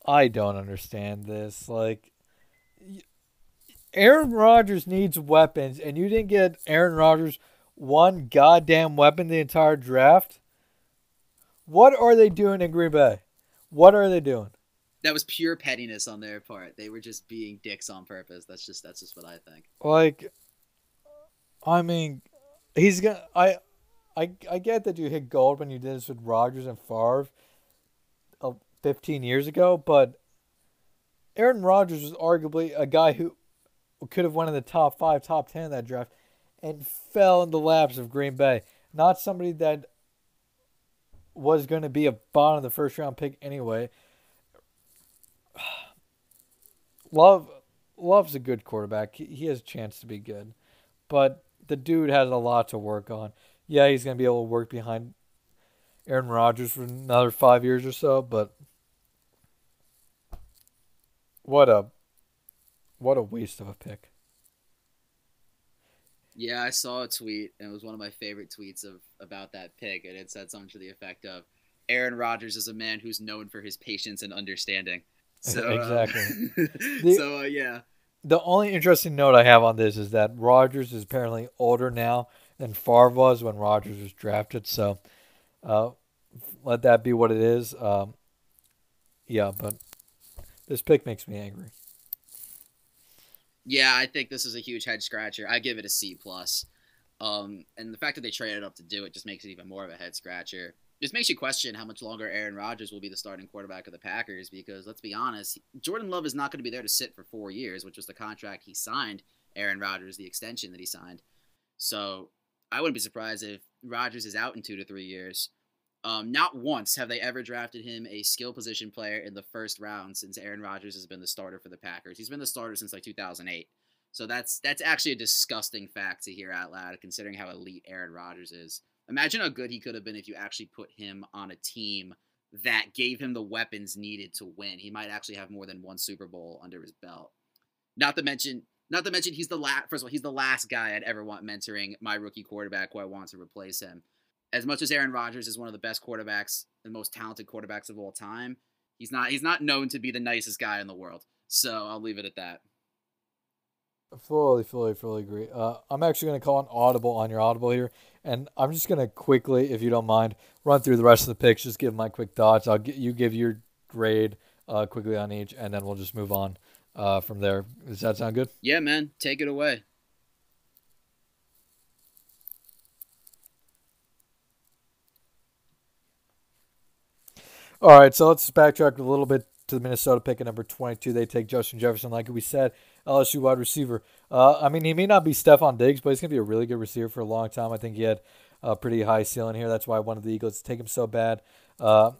S2: I don't understand this. Like, Aaron Rodgers needs weapons, and you didn't get Aaron Rodgers one goddamn weapon the entire draft. What are they doing in Green Bay? What are they doing?
S1: That was pure pettiness on their part. They were just being dicks on purpose. That's just that's just what I think.
S2: Like, I mean, he's gonna. I I, I get that you hit gold when you did this with Rodgers and Favre uh, 15 years ago, but Aaron Rodgers was arguably a guy who could have won in the top five, top 10 in that draft and fell in the laps of Green Bay. Not somebody that was going to be a bottom of the first round pick anyway. Love Love's a good quarterback. He has a chance to be good. But the dude has a lot to work on yeah, he's going to be able to work behind Aaron Rodgers for another five years or so, but what a what a waste of a pick.
S1: Yeah, I saw a tweet, and it was one of my favorite tweets of about that pick, and it said something to the effect of, "Aaron Rodgers is a man who's known for his patience and understanding." So
S2: Exactly.
S1: Uh,
S2: The-
S1: so uh, yeah,
S2: The only interesting note I have on this is that Rodgers is apparently older now than Favre was when Rodgers was drafted. So uh, let that be what it is. Um, yeah, but this pick makes me angry.
S1: yeah, I think this is a huge head scratcher. I give it a C plus. Um, and the fact that they traded up to do it just makes it even more of a head scratcher. Just makes you question how much longer Aaron Rodgers will be the starting quarterback of the Packers because let's be honest, Jordan Love is not going to be there to sit for four years, which was the contract he signed. Aaron Rodgers, the extension that he signed. So I wouldn't be surprised if Rodgers is out in two to three years. Um, not once have they ever drafted him a skill position player in the first round since Aaron Rodgers has been the starter for the Packers. He's been the starter since like 2008. So that's that's actually a disgusting fact to hear out loud, considering how elite Aaron Rodgers is. Imagine how good he could have been if you actually put him on a team that gave him the weapons needed to win. He might actually have more than one Super Bowl under his belt. Not to mention, not to mention, he's the last. First of all, he's the last guy I'd ever want mentoring my rookie quarterback who I want to replace him. As much as Aaron Rodgers is one of the best quarterbacks, the most talented quarterbacks of all time, he's not. He's not known to be the nicest guy in the world. So I'll leave it at that.
S2: Fully, fully, fully agree. Uh, I'm actually going to call an audible on your audible here, and I'm just going to quickly, if you don't mind, run through the rest of the picks. Just give my quick thoughts. I'll get you give your grade uh, quickly on each, and then we'll just move on uh, from there. Does that sound good?
S1: Yeah, man, take it away.
S2: All right, so let's backtrack a little bit to the Minnesota pick at number 22. They take Justin Jefferson, like we said, LSU wide receiver. Uh, I mean, he may not be Stefon Diggs, but he's going to be a really good receiver for a long time. I think he had a pretty high ceiling here. That's why I wanted the Eagles to take him so bad. Uh,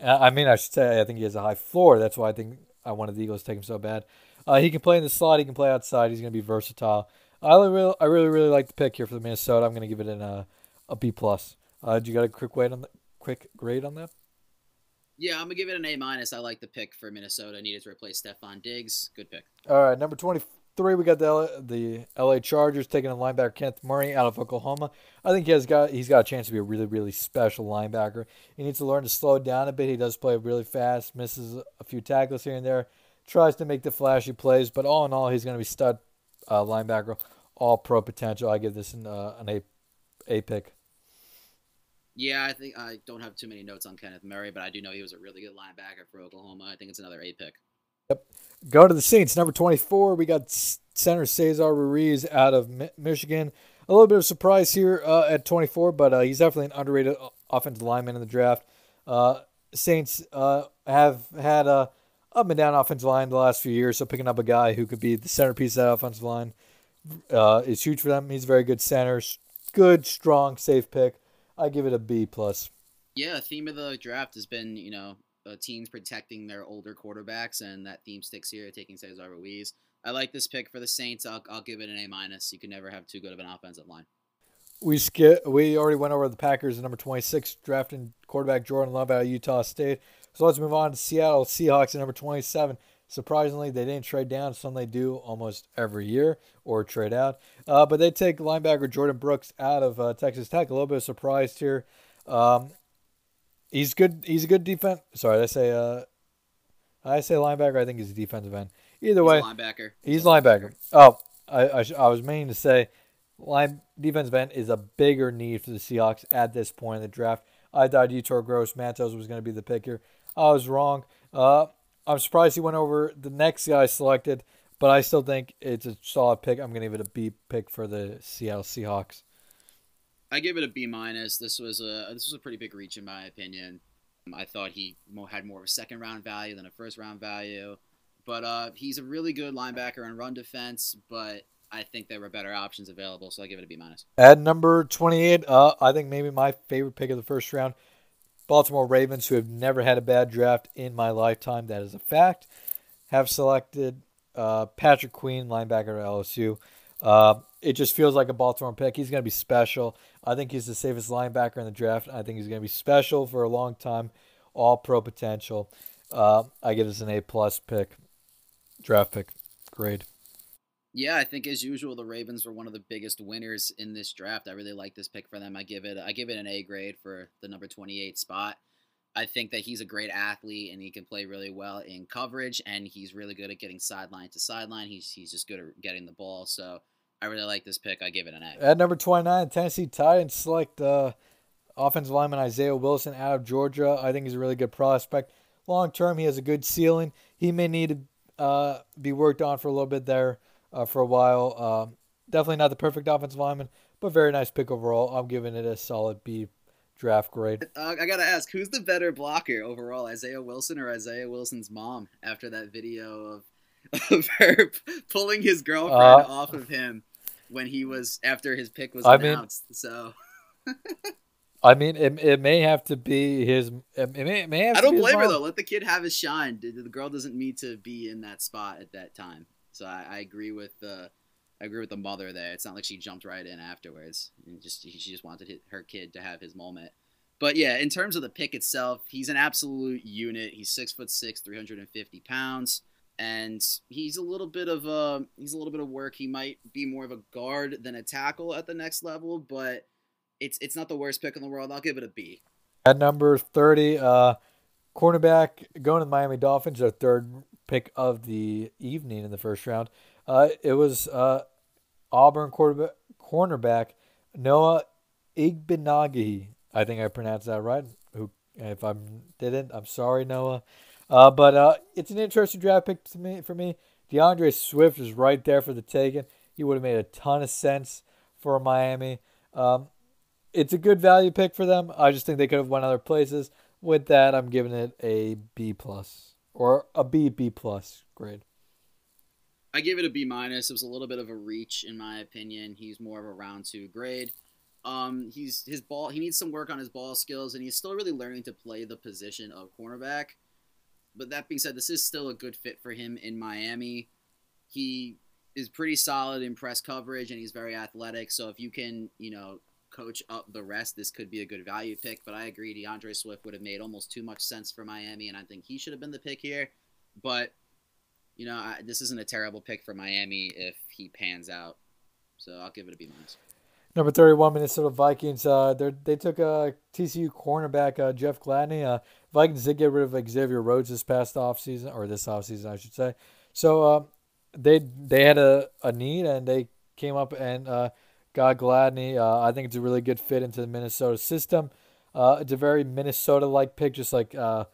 S2: I I mean, I should say I think he has a high floor. That's why I think I wanted the Eagles to take him so bad. Uh, he can play in the slot. He can play outside. He's going to be versatile. I really, I really, really like the pick here for the Minnesota. I'm going to give it an, uh, a B plus. Uh, do you got a quick weight on the quick grade on that?
S1: Yeah, I'm gonna give it an A minus. I like the pick for Minnesota. Needed to replace Stefon Diggs. Good pick.
S2: All right, number 23, we got the LA, the LA Chargers taking a linebacker Kenneth Murray out of Oklahoma. I think he has got he's got a chance to be a really really special linebacker. He needs to learn to slow down a bit. He does play really fast, misses a few tackles here and there, tries to make the flashy plays, but all in all, he's going to be stud uh, linebacker, all pro potential. I give this an uh, an A A pick.
S1: Yeah, I think I don't have too many notes on Kenneth Murray, but I do know he was a really good linebacker for Oklahoma. I think it's another A pick.
S2: Go to the Saints, number 24. We got center Cesar Ruiz out of Mi- Michigan. A little bit of surprise here uh, at 24, but uh, he's definitely an underrated offensive lineman in the draft. Uh, Saints uh, have had a up and down offensive line the last few years, so picking up a guy who could be the centerpiece of that offensive line uh, is huge for them. He's a very good center, good, strong, safe pick. I give it a B plus.
S1: Yeah, theme of the draft has been you know uh, teams protecting their older quarterbacks, and that theme sticks here, taking Cesar Ruiz. I like this pick for the Saints. I'll, I'll give it an A minus. You can never have too good of an offensive line.
S2: We skip. We already went over the Packers at number twenty six, drafting quarterback Jordan Love out of Utah State. So let's move on to Seattle Seahawks at number twenty seven. Surprisingly, they didn't trade down. Some they do almost every year or trade out. Uh, but they take linebacker Jordyn Brooks out of uh, Texas Tech. A little bit of here. Um, he's good. He's a good defense. Sorry, I say. Uh, I say linebacker. I think he's a defensive end. Either
S1: He's
S2: way,
S1: a linebacker.
S2: He's linebacker. Oh, I, I, sh- I was meaning to say, line defensive end is a bigger need for the Seahawks at this point in the draft. I thought Yetur Gross-Matos was going to be the pick here. I was wrong. Uh, I'm surprised he went over the next guy selected, but I still think it's a solid pick. I'm going to give it a B pick for the Seattle Seahawks.
S1: I give it a B minus. This was a this was a pretty big reach in my opinion. I thought he had more of a second round value than a first round value, but uh, he's a really good linebacker in run defense. But I think there were better options available, so I give it a B minus.
S2: At number 28, uh, I think maybe my favorite pick of the first round, Baltimore Ravens, who have never had a bad draft in my lifetime. That is a fact. Have selected uh, Patrick Queen, linebacker at LSU. Uh, it just feels like a Baltimore pick. He's going to be special. I think he's the safest linebacker in the draft. I think he's going to be special for a long time. All pro potential. Uh, I give this an A plus pick, draft pick grade.
S1: Yeah, I think as usual the Ravens were one of the biggest winners in this draft. I really like this pick for them. I give it I give it an A grade for the number 28 spot. I think that he's a great athlete and he can play really well in coverage and he's really good at getting sideline to sideline. He's he's just good at getting the ball. So I really like this pick. I give it an A.
S2: At number 29, Tennessee Titans select uh, offensive lineman Isaiah Wilson out of Georgia. I think he's a really good prospect. Long term, he has a good ceiling. He may need to uh, be worked on for a little bit there uh, for a while. Um, definitely not the perfect offensive lineman, but very nice pick overall. I'm giving it a solid B draft grade.
S1: Uh, I gotta ask, who's the better blocker overall, Isaiah Wilson or Isaiah Wilson's mom? After that video of of her pulling his girlfriend uh, off of him when he was after his pick was announced. Mean, so.
S2: I mean, it, it may have to be his. It may, it may have
S1: I don't blame her though. Let the kid have his shine. The girl doesn't need to be in that spot at that time. So I, I agree with the. I agree with the mother there. It's not like she jumped right in afterwards. And just she just wanted her kid to have his moment. But yeah, in terms of the pick itself, he's an absolute unit. He's six foot six, three hundred and fifty pounds, and he's a little bit of a he's a little bit of work. He might be more of a guard than a tackle at the next level, but it's it's not the worst pick in the world. I'll give it a B.
S2: At number thirty, uh, cornerback going to the Miami Dolphins, their third pick of the evening in the first round. Uh, it was uh, Auburn quarterback, cornerback Noah Igbinoghene. I think I pronounced that right. Who, if I didn't, I'm sorry, Noah. Uh, but uh, it's an interesting draft pick to me for me. DeAndre Swift is right there for the taking. He would have made a ton of sense for Miami. Um, it's a good value pick for them. I just think they could have went other places. With that, I'm giving it a B plus or a B B plus grade.
S1: I give it a B minus. It was a little bit of a reach in my opinion. He's more of a round two grade. Um, he's his ball. He needs some work on his ball skills, and he's still really learning to play the position of cornerback. But that being said, this is still a good fit for him in Miami. He is pretty solid in press coverage, and he's very athletic. So if you can, you know, coach up the rest, this could be a good value pick. But I agree, DeAndre Swift would have made almost too much sense for Miami, and I think he should have been the pick here. But you know, I, this isn't a terrible pick for Miami if he pans out. So I'll give it a B minus.
S2: Number thirty-one, Minnesota Vikings. Uh, they took a uh, TCU cornerback uh, Jeff Gladney. Vikings did get rid of Xavier Rhodes this past offseason, or this offseason, I should say. So uh, they they had a, a need and they came up and uh, got Gladney. Uh, I think it's a really good fit into the Minnesota system. Uh, it's a very Minnesota-like pick, just like uh,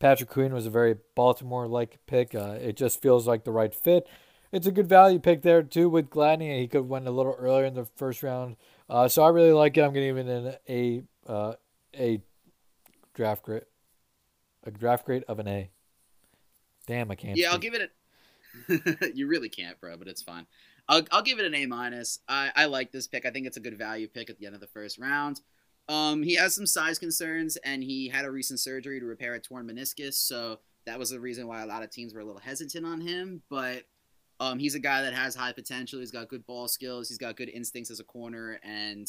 S2: Patrick Queen was a very Baltimore-like pick. Uh, it just feels like the right fit. It's a good value pick there too with Gladney. He could have went a little earlier in the first round, so I really like it. I'm going to it an a a draft grade, a draft grade of an A. Damn, I can't.
S1: Yeah, speak. I'll give it a. you really can't, bro, but it's fine. I'll, I'll give it an A minus. I, I like this pick. I think it's a good value pick at the end of the first round. Um, he has some size concerns, and he had a recent surgery to repair a torn meniscus, so that was the reason why a lot of teams were a little hesitant on him. But um, he's a guy that has high potential. He's got good ball skills. He's got good instincts as a corner, and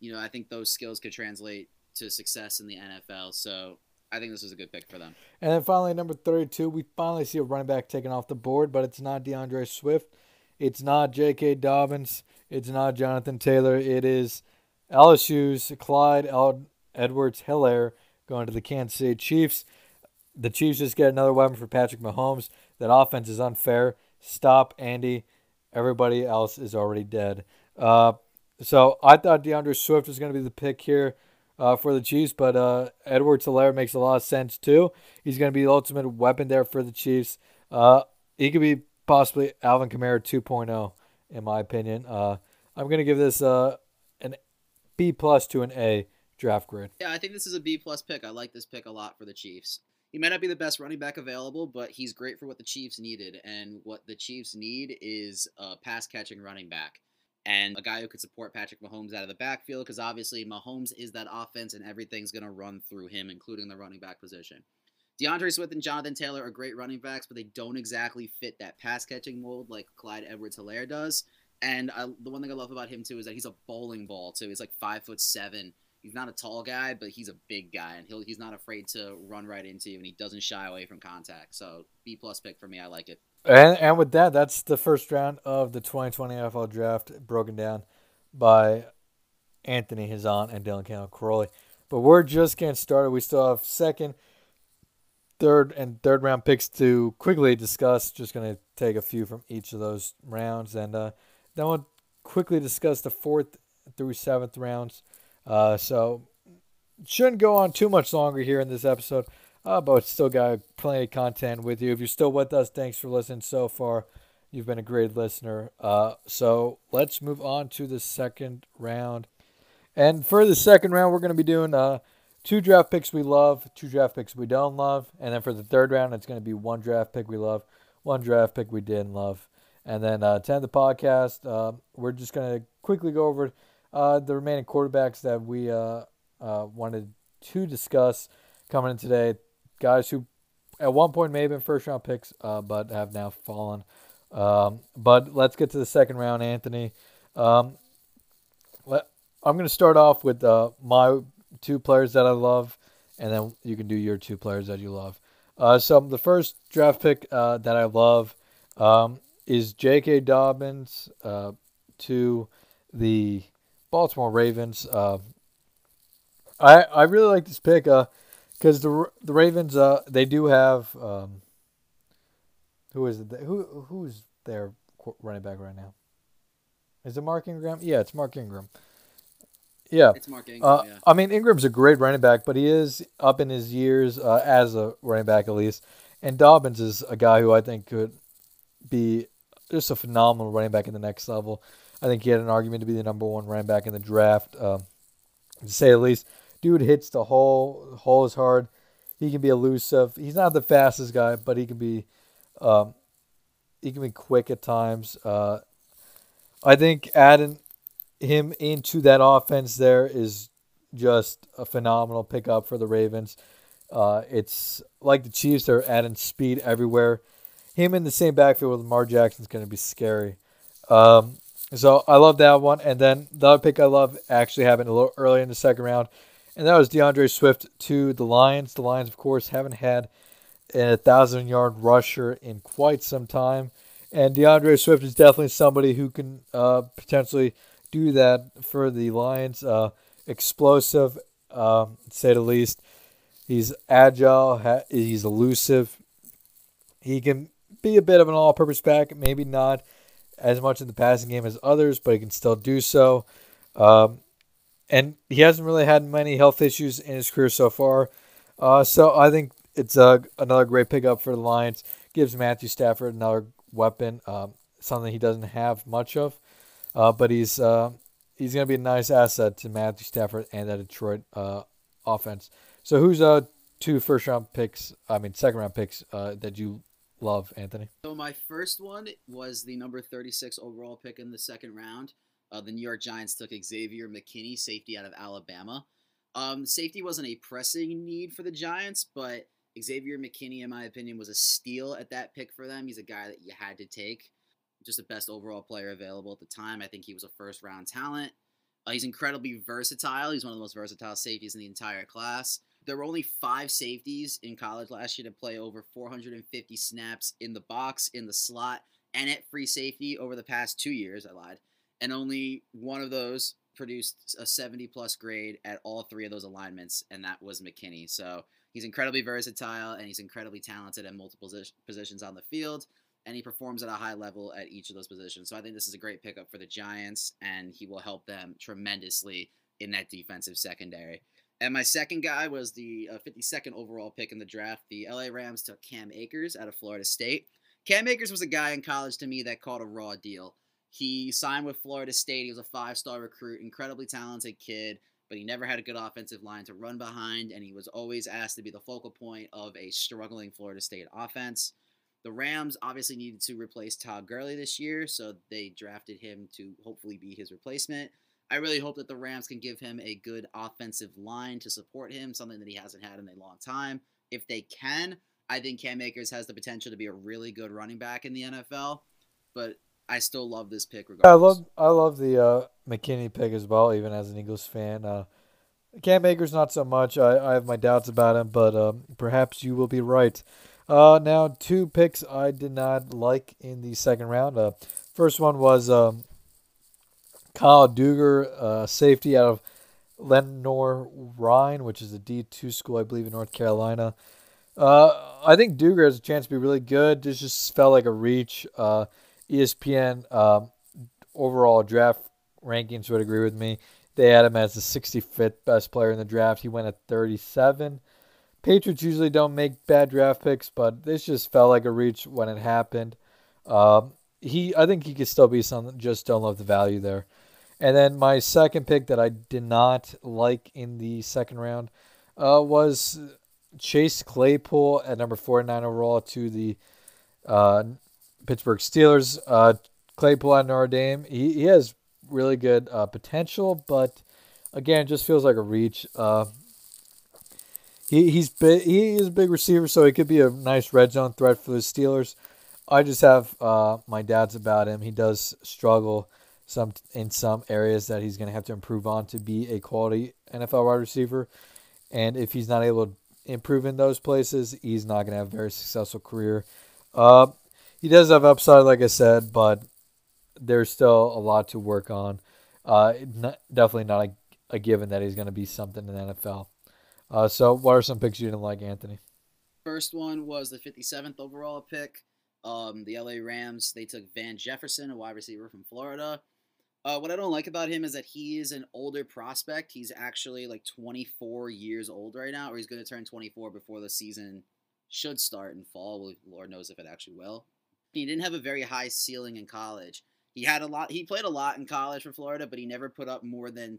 S1: you know I think those skills could translate to success in the NFL. So I think this was a good pick for them.
S2: And then finally, number thirty-two, we finally see a running back taken off the board, but it's not DeAndre Swift. It's not J.K. Dobbins. It's not Jonathan Taylor. It is LSU's Clyde Edwards Helaire going to the Kansas City Chiefs. The Chiefs just get another weapon for Patrick Mahomes. That offense is unfair. Stop, Andy. Everybody else is already dead. Uh, so I thought DeAndre Swift was going to be the pick here uh, for the Chiefs, but uh, Edwards Helaire makes a lot of sense too. He's going to be the ultimate weapon there for the Chiefs. Uh, he could be possibly Alvin Kamara 2.0, in my opinion. Uh, I'm going to give this uh, an B plus to an A draft grade.
S1: Yeah, I think this is a B plus pick. I like this pick a lot for the Chiefs. He might not be the best running back available, but he's great for what the Chiefs needed. And what the Chiefs need is a pass catching running back and a guy who could support Patrick Mahomes out of the backfield because obviously Mahomes is that offense and everything's going to run through him, including the running back position. DeAndre Swift and Jonathan Taylor are great running backs, but they don't exactly fit that pass catching mold like Clyde Edwards Helaire does. And I, the one thing I love about him too is that he's a bowling ball too. He's like five foot seven. He's not a tall guy, but he's a big guy, and he'll he's not afraid to run right into you, and he doesn't shy away from contact. So B plus pick for me. I like it.
S2: And and with that, that's the first round of the 2020 NFL Draft broken down by Anthony Hazan and Dylan Campbell Crowley. But we're just getting started. We still have second, third, and third round picks to quickly discuss. Just going to take a few from each of those rounds, and uh, then we'll quickly discuss the fourth through seventh rounds. Uh, so shouldn't go on too much longer here in this episode. Uh, but still got plenty of content with you. If you're still with us, thanks for listening so far. You've been a great listener. Uh, so let's move on to the second round. And for the second round, we're going to be doing uh, two draft picks we love, two draft picks we don't love. And then for the third round, it's going to be one draft pick we love, one draft pick we didn't love. And then uh, to end the podcast, uh, we're just going to quickly go over uh, the remaining quarterbacks that we uh, wanted to discuss coming in today guys who at one point may have been first round picks, uh, but have now fallen. Um, but let's get to the second round, Anthony. Um, let, I'm going to start off with uh, my two players that I love, and then you can do your two players that you love. Uh, so the first draft pick uh, that I love um, is J.K. Dobbins uh, to the Baltimore Ravens. Uh, I I really like this pick. Because the the Ravens uh they do have um who is it who who's their running back right now? Is it Mark Ingram? Yeah, it's Mark Ingram. Yeah,
S1: it's Mark Ingram.
S2: Uh,
S1: yeah.
S2: I mean Ingram's a great running back, but he is up in his years uh, as a running back at least. And Dobbins is a guy who I think could be just a phenomenal running back in the next level. I think he had an argument to be the number one running back in the draft, um, to say at least dude hits the hole. hole is hard. He can be elusive. He's not the fastest guy, but he can be um, he can be quick at times. Uh, I think adding him into that offense there is just a phenomenal pickup for the Ravens. Uh, it's like the Chiefs are adding speed everywhere. Him in the same backfield with Lamar Jackson is going to be scary. Um, so I love that one. And then the other pick I love actually happened a little early in the second round and that was DeAndre Swift to the Lions. The Lions, of course, haven't had a thousand yard rusher in quite some time. And DeAndre Swift is definitely somebody who can uh, potentially do that for the Lions. Uh, explosive, uh, say the least. He's agile, he's elusive. He can be a bit of an all purpose back, maybe not as much in the passing game as others, but he can still do so. Um, and he hasn't really had many health issues in his career so far. Uh, so I think it's a, another great pickup for the Lions. Gives Matthew Stafford another weapon, um, something he doesn't have much of. Uh, but he's uh, he's going to be a nice asset to Matthew Stafford and that Detroit uh, offense. So who's uh two first round picks? I mean second round picks uh, that you love, Anthony?
S1: So my first one was the number thirty six overall pick in the second round. Uh, the New York Giants took Xavier McKinney, safety out of Alabama. Um, safety wasn't a pressing need for the Giants, but Xavier McKinney, in my opinion, was a steal at that pick for them. He's a guy that you had to take. Just the best overall player available at the time. I think he was a first round talent. Uh, he's incredibly versatile. He's one of the most versatile safeties in the entire class. There were only five safeties in college last year to play over 450 snaps in the box, in the slot, and at free safety over the past two years. I lied and only one of those produced a 70 plus grade at all three of those alignments, and that was McKinney. So he's incredibly versatile and he's incredibly talented at multiple positions on the field, and he performs at a high level at each of those positions. So I think this is a great pickup for the Giants, and he will help them tremendously in that defensive secondary. And my second guy was the uh, 52nd overall pick in the draft. The LA Rams took Cam Akers out of Florida State. Cam Akers was a guy in college to me that caught a raw deal. He signed with Florida State. He was a five star recruit, incredibly talented kid, but he never had a good offensive line to run behind, and he was always asked to be the focal point of a struggling Florida State offense. The Rams obviously needed to replace Todd Gurley this year, so they drafted him to hopefully be his replacement. I really hope that the Rams can give him a good offensive line to support him, something that he hasn't had in a long time. If they can, I think Cam Akers has the potential to be a really good running back in the NFL. But I still love this pick. Regardless.
S2: I love I love the uh, McKinney pick as well, even as an Eagles fan. Uh, Cam Akers not so much. I, I have my doubts about him, but um, perhaps you will be right. Uh, now two picks I did not like in the second round. Uh, first one was um, Kyle Dugger, uh, safety out of Lenoir-Rhyne, which is a D two school, I believe, in North Carolina. Uh, I think Dugger has a chance to be really good. This just felt like a reach. Uh, ESPN um, overall draft rankings would agree with me. They had him as the 65th best player in the draft. He went at 37. Patriots usually don't make bad draft picks, but this just felt like a reach when it happened. Um, he, I think he could still be something. Just don't love the value there. And then my second pick that I did not like in the second round uh, was Chase Claypool at number 49 overall to the uh, Pittsburgh Steelers. Uh, Claypool at Notre Dame. He, he has really good uh, potential, but again, just feels like a reach. Uh, he he's big, he is a big receiver, so he could be a nice red zone threat for the Steelers. I just have uh, my dad's about him. He does struggle some in some areas that he's going to have to improve on to be a quality NFL wide receiver. And if he's not able to improve in those places, he's not going to have a very successful career. Uh, he does have upside, like I said, but there's still a lot to work on. Uh, not, definitely not a, a, given that he's going to be something in the NFL. Uh, so, what are some picks you didn't like, Anthony?
S1: First one was the 57th overall pick. Um, the LA Rams, they took Van Jefferson, a wide receiver from Florida. Uh, what I don't like about him is that he is an older prospect. He's actually like 24 years old right now, or he's going to turn 24 before the season should start in fall. Lord knows if it actually will. He didn't have a very high ceiling in college. He had a lot. He played a lot in college for Florida, but he never put up more than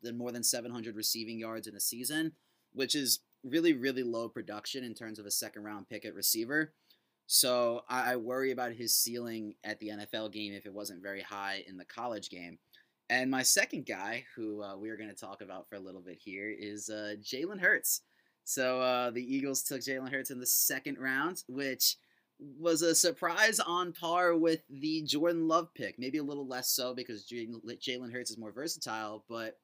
S1: than more than 700 receiving yards in a season, which is really really low production in terms of a second round pick at receiver. So I, I worry about his ceiling at the NFL game if it wasn't very high in the college game. And my second guy, who uh, we are going to talk about for a little bit here, is uh, Jalen Hurts. So uh, the Eagles took Jalen Hurts in the second round, which was a surprise on par with the Jordan Love pick. Maybe a little less so because Jalen Hurts is more versatile, but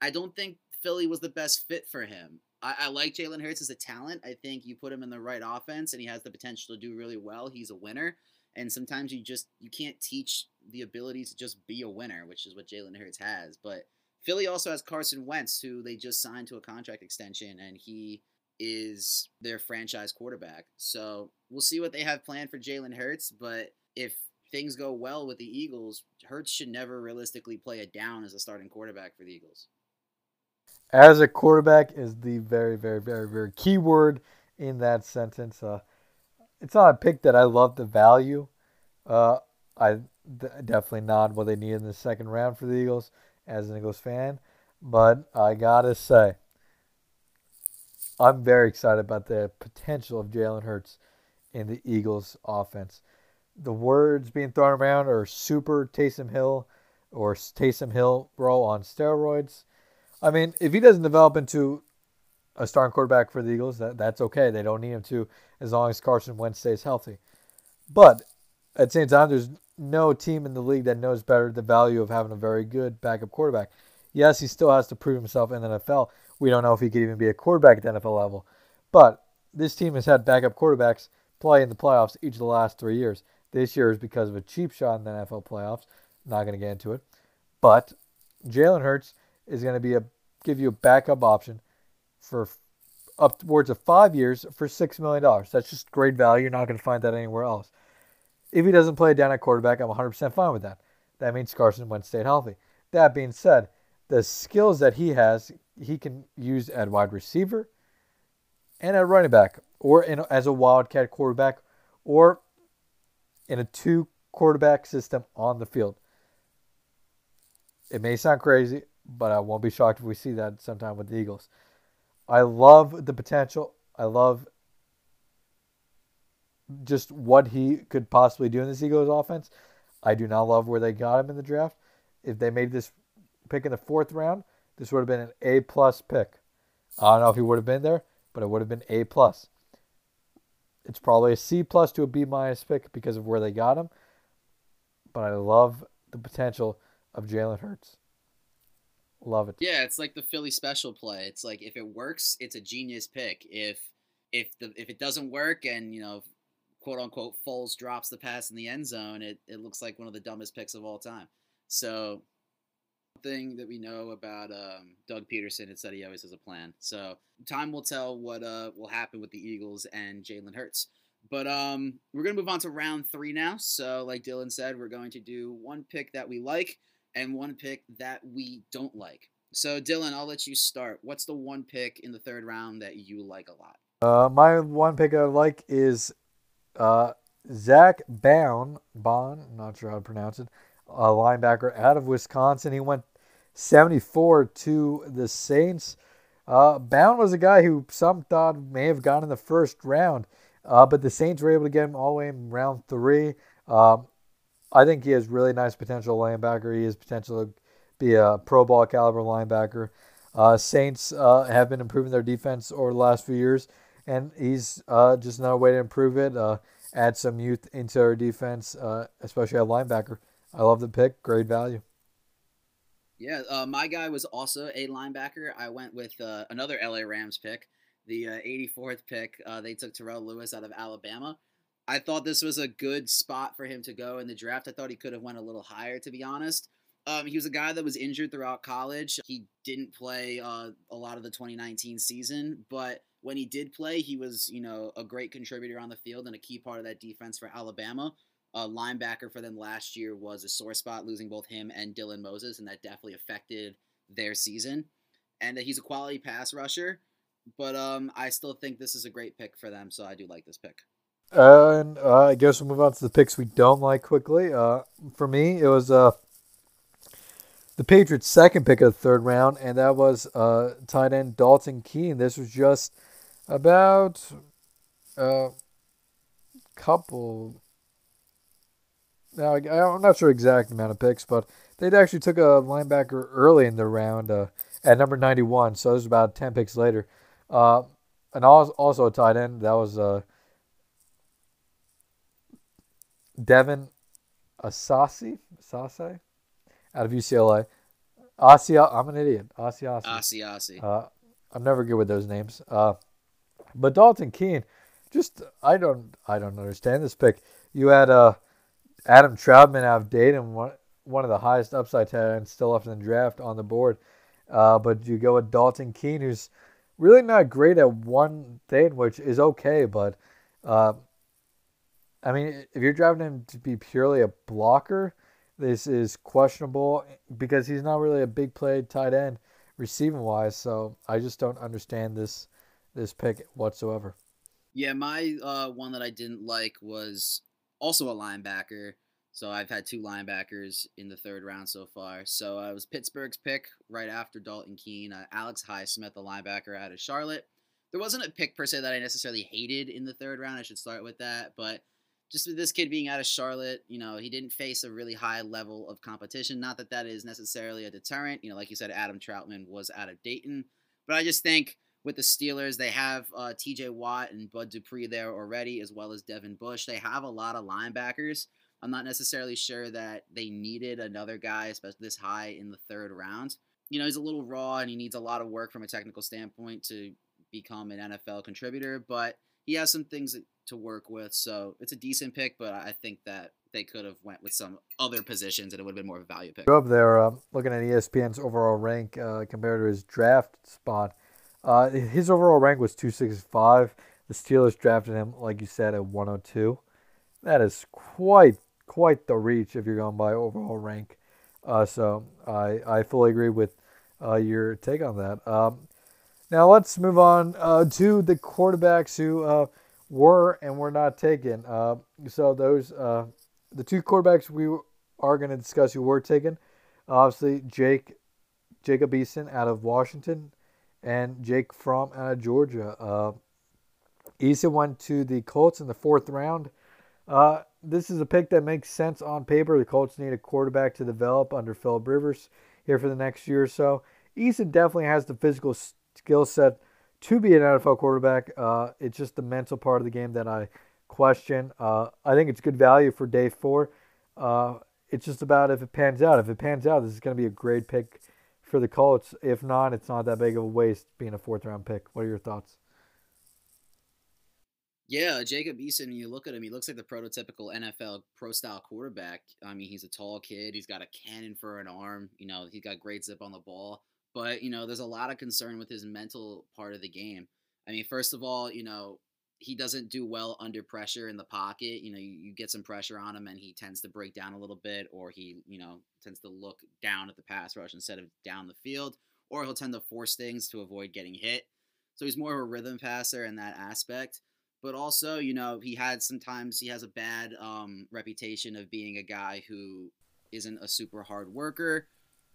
S1: I don't think Philly was the best fit for him. I, I like Jalen Hurts as a talent. I think you put him in the right offense and he has the potential to do really well. He's a winner. And sometimes you just you can't teach the ability to just be a winner, which is what Jalen Hurts has. But Philly also has Carson Wentz, who they just signed to a contract extension, and he is their franchise quarterback. So we'll see what they have planned for Jalen Hurts. But if things go well with the Eagles, Hurts should never realistically play it down as a starting quarterback for the Eagles.
S2: As a quarterback is the very, very, very, very key word in that sentence. Uh, it's not a pick that I love the value. Uh, I d- definitely not what they need in the second round for the Eagles as an Eagles fan. But I gotta say, I'm very excited about the potential of Jalen Hurts in the Eagles offense. The words being thrown around are super Taysom Hill or Taysom Hill bro on steroids. I mean, if he doesn't develop into a starting quarterback for the Eagles, that, that's okay. They don't need him to as long as Carson Wentz stays healthy. But at the same time, there's no team in the league that knows better the value of having a very good backup quarterback. Yes, he still has to prove himself in the NFL, we don't know if he could even be a quarterback at the NFL level. But this team has had backup quarterbacks play in the playoffs each of the last three years. This year is because of a cheap shot in the NFL playoffs. Not going to get into it. But Jalen Hurts is going to be a give you a backup option for upwards of five years for six million dollars. That's just great value. You're not going to find that anywhere else. If he doesn't play down at quarterback, I'm 100% fine with that. That means Carson Wentz stayed healthy. That being said, the skills that he has he can use at wide receiver and a running back, or in, as a wildcat quarterback, or in a two quarterback system on the field. It may sound crazy, but I won't be shocked if we see that sometime with the Eagles. I love the potential. I love just what he could possibly do in this Eagles offense. I do not love where they got him in the draft. If they made this pick in the fourth round, this would have been an A plus pick. I don't know if he would have been there, but it would have been A plus. It's probably a C plus to a B minus pick because of where they got him. But I love the potential of Jalen Hurts. Love it.
S1: Yeah, it's like the Philly special play. It's like if it works, it's a genius pick. If if the if it doesn't work and you know quote unquote Foles drops the pass in the end zone, it, it looks like one of the dumbest picks of all time. So thing that we know about um, Doug Pederson is that he always has a plan. So time will tell what uh, will happen with the Eagles and Jalen Hurts. But um, we're gonna move on to round three now. So like Dylan said, we're going to do one pick that we like and one pick that we don't like. So Dylan, I'll let you start. What's the one pick in the third round that you like a lot?
S2: Uh, my one pick I like is uh, Zack Baun, Bon, not sure how to pronounce it, a linebacker out of Wisconsin. He went 74 to the Saints. Uh, Baun was a guy who some thought may have gone in the first round, uh, but the Saints were able to get him all the way in round three. Um, I think he has really nice potential linebacker. He has potential to be a Pro Bowl caliber linebacker. Uh, Saints uh, have been improving their defense over the last few years, and he's uh, just another way to improve it. Uh, add some youth into our defense, especially at linebacker. I love the pick. Great value.
S1: Yeah, uh, my guy was also a linebacker. I went with uh, another LA Rams pick, the uh, 84th pick. Uh, they took Terrell Lewis out of Alabama. I thought this was a good spot for him to go in the draft. I thought he could have went a little higher, to be honest. Um, he was a guy that was injured throughout college. He didn't play uh, a lot of the 2019 season, but when he did play, he was you know a great contributor on the field and a key part of that defense for Alabama. A linebacker for them last year was a sore spot, losing both him and Dylan Moses, and that definitely affected their season. And that he's a quality pass rusher, but um, I still think this is a great pick for them, so I do like this pick.
S2: Uh, and uh, I guess we'll move on to the picks we don't like quickly. Uh, for me, it was uh, the Patriots' second pick of the third round, and that was uh, tight end Dalton Keene. This was just about a couple now, I'm not sure exact amount of picks, but they actually took a linebacker early in the round uh, at number 91, so it was about 10 picks later. Uh, and also a tight end, that was uh, Devin Asasi, Asase out of UCLA. Asia, I'm an idiot. Asiasi.
S1: Asiasi.
S2: Uh, I'm never good with those names. Uh, but Dalton Keene, just I don't I don't understand this pick. You had uh Adam Trautman out of Dayton, one, one of the highest upside talents still left in the draft on the board. Uh, but you go with Dalton Keene, who's really not great at one thing, which is okay. But uh, I mean, if you're driving him to be purely a blocker, this is questionable because he's not really a big play tight end receiving wise. So I just don't understand this this pick whatsoever.
S1: Yeah, my uh, one that I didn't like was also a linebacker. So I've had two linebackers in the third round so far. So uh, it was Pittsburgh's pick right after Dalton Keene, uh, Alex Highsmith, the linebacker out of Charlotte. There wasn't a pick per se that I necessarily hated in the third round. I should start with that, but just with this kid being out of Charlotte, you know, he didn't face a really high level of competition. Not that that is necessarily a deterrent. You know, like you said, Adam Trautman was out of Dayton, but I just think with the Steelers. They have uh, T.J. Watt and Bud Dupree there already, as well as Devin Bush. They have a lot of linebackers. I'm not necessarily sure that they needed another guy, especially this high in the third round. You know, he's a little raw and he needs a lot of work from a technical standpoint to become an NFL contributor, but he has some things to work with. So it's a decent pick, but I think that they could have went with some other positions and it would have been more of a value pick.
S2: Up there, uh, looking at ESPN's overall rank uh, compared to his draft spot. Uh, his overall rank was 265. The Steelers drafted him, like you said, at 102. That is quite quite the reach if you're going by overall rank. Uh, so I I fully agree with uh, your take on that. Um, now let's move on uh, to the quarterbacks who uh, were and were not taken. Uh, so those uh, the two quarterbacks we are going to discuss who were taken. Obviously, Jake Jacob Eason out of Washington and Jake Fromm out of Georgia. Uh, Eason went to the Colts in the fourth round. Uh, this is a pick that makes sense on paper. The Colts need a quarterback to develop under Philip Rivers here for the next year or so. Eason definitely has the physical skill set to be an NFL quarterback. Uh, it's just the mental part of the game that I question. Uh, I think it's good value for day four. Uh, it's just about if it pans out. If it pans out, this is going to be a great pick for the Colts. If not, it's not that big of a waste being a fourth round pick. What are your thoughts?
S1: Yeah, Jacob Eason, you look at him, he looks like the prototypical NFL pro style quarterback. I mean, he's a tall kid. He's got a cannon for an arm. You know, he's got great zip on the ball. But, you know, there's a lot of concern with his mental part of the game. I mean, first of all, you know, he doesn't do well under pressure in the pocket. You know, you, you, get some pressure on him and he tends to break down a little bit, or he, you know, tends to look down at the pass rush instead of down the field, or he'll tend to force things to avoid getting hit. So he's more of a rhythm passer in that aspect. But also, you know, he had sometimes he has a bad um, reputation of being a guy who isn't a super hard worker.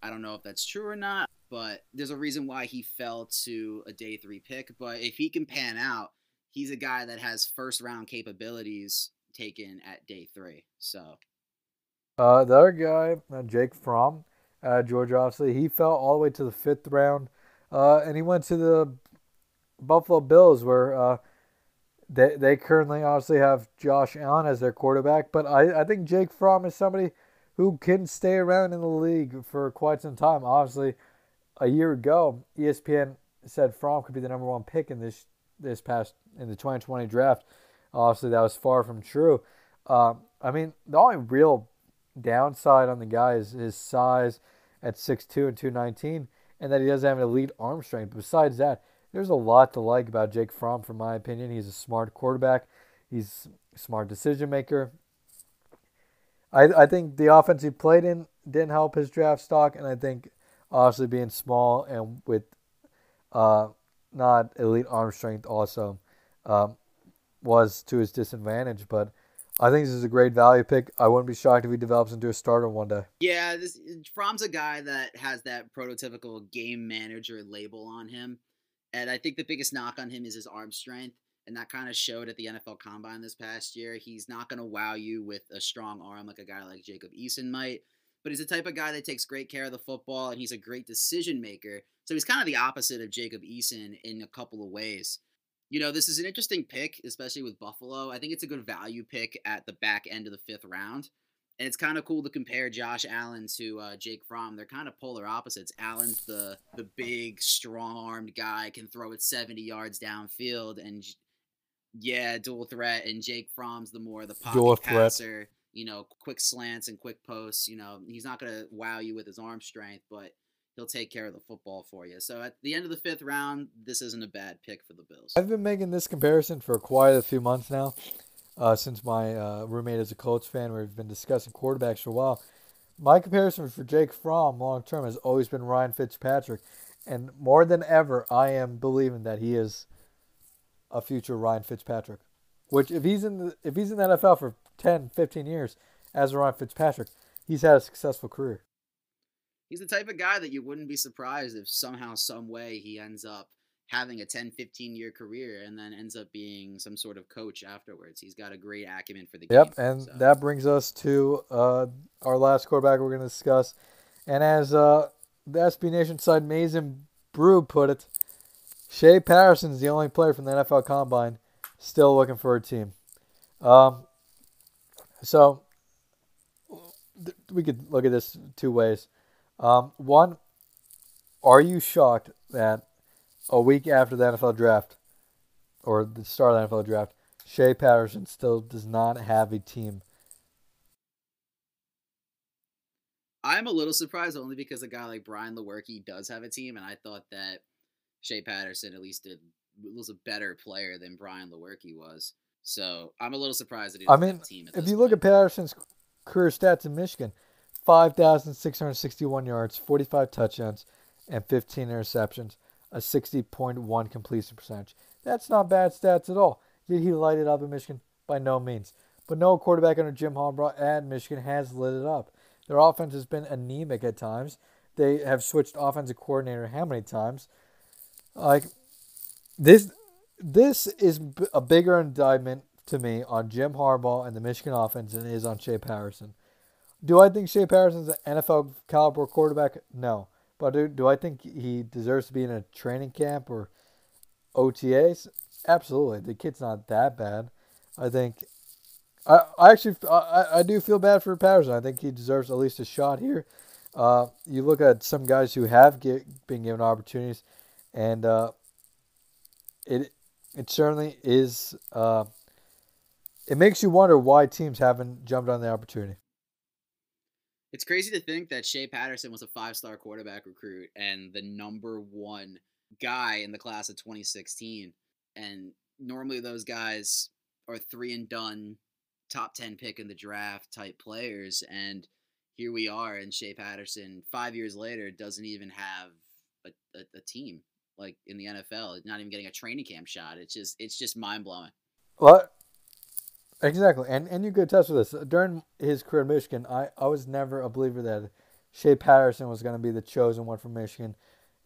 S1: I don't know if that's true or not, but there's a reason why he fell to a day three pick. But if he can pan out, he's a guy that has first round capabilities taken at day three. So,
S2: uh, the other guy, uh, Jake Fromm, uh, Georgia, obviously, he fell all the way to the fifth round, uh, and he went to the Buffalo Bills, where uh, they they currently obviously have Josh Allen as their quarterback. But I, I think Jake Fromm is somebody who can stay around in the league for quite some time. Obviously, a year ago, ESPN said Fromm could be the number one pick in this this past in the 2020 draft. Obviously, that was far from true. Um, I mean, the only real downside on the guy is his size at 6'2 and 219, and that he doesn't have an elite arm strength. Besides that, there's a lot to like about Jake Fromm, from my opinion. He's a smart quarterback. He's a smart decision maker. I I think the offense he played in didn't help his draft stock, and I think obviously being small and with uh, not elite arm strength also um, was to his disadvantage. But I think this is a great value pick. I wouldn't be shocked if he develops into a starter one day.
S1: Yeah, this Fromm's a guy that has that prototypical game manager label on him. And I think the biggest knock on him is his arm strength. And that kind of showed at the NFL Combine this past year. He's not going to wow you with a strong arm like a guy like Jacob Eason might, but he's the type of guy that takes great care of the football and he's a great decision maker. So he's kind of the opposite of Jacob Eason in a couple of ways. You know, this is an interesting pick, especially with Buffalo. I think it's a good value pick at the back end of the fifth round. And it's kind of cool to compare Josh Allen to uh, Jake Fromm. They're kind of polar opposites. Allen's the the big, strong-armed guy, can throw it 70 yards downfield, and yeah, dual threat. And Jake Fromm's the more the pocket passer. Threat. You know, quick slants and quick posts. You know, he's not gonna wow you with his arm strength, but he'll take care of the football for you. So at the end of the fifth round, this isn't a bad pick for the Bills.
S2: I've been making this comparison for quite a few months now, uh, since my uh, roommate is a Colts fan. We've been discussing quarterbacks for a while. My comparison for Jake Fromm long term has always been Ryan Fitzpatrick, and more than ever, I am believing that he is a future Ryan Fitzpatrick. Which, if he's in the if he's in the NFL for 10, 15 years as a Ryan Fitzpatrick, he's had a successful career
S1: he's the type of guy that you wouldn't be surprised if somehow, some way, he ends up having a 10, 15 year career and then ends up being some sort of coach afterwards. He's got a great acumen for the
S2: yep,
S1: game.
S2: Yep, and so. that brings us to uh, our last quarterback we're going to discuss. And as uh, the SB Nation side Mason Brew put it, Shea Patterson's the only player from the NFL Combine still looking for a team. Um, so we could look at this two ways. Um, one, are you shocked that a week after the NFL draft, or the start of the NFL draft, Shea Patterson still does not have a team?
S1: I'm a little surprised only because a guy like Brian Lewerke does have a team, and I thought that Shea Patterson at least did, was a better player than Brian Lewerke was. So I'm a little surprised that he.
S2: doesn't I mean, if you point. look at Patterson's career stats in Michigan, 5,661 yards, 45 touchdowns, and 15 interceptions, a 60.1 completion percentage. That's not bad stats at all. Did he light it up in Michigan? By no means. But no quarterback under Jim Harbaugh at Michigan has lit it up. Their offense has been anemic at times. They have switched offensive coordinator how many times? Like this, this is a bigger indictment to me on Jim Harbaugh and the Michigan offense than it is on Shea Patterson. Do I think Shea Patterson's an NFL caliber quarterback? No. But do, do I think he deserves to be in a training camp or OTAs? Absolutely. The kid's not that bad. I think. I, I actually I, I do feel bad for Patterson. I think he deserves at least a shot here. Uh, you look at some guys who have get, been given opportunities, and uh, it it certainly is uh, it makes you wonder why teams haven't jumped on the opportunity.
S1: It's crazy to think that Shea Patterson was a five star quarterback recruit and the number one guy in the class of 2016. And normally those guys are three and done, top 10 pick in the draft type players. And here we are, and Shea Patterson, five years later, doesn't even have a, a, a team like in the NFL. Not even getting a training camp shot. It's just it's just mind blowing.
S2: What? Exactly, and and you could test with this during his career in Michigan. I I was never a believer that Shea Patterson was going to be the chosen one from Michigan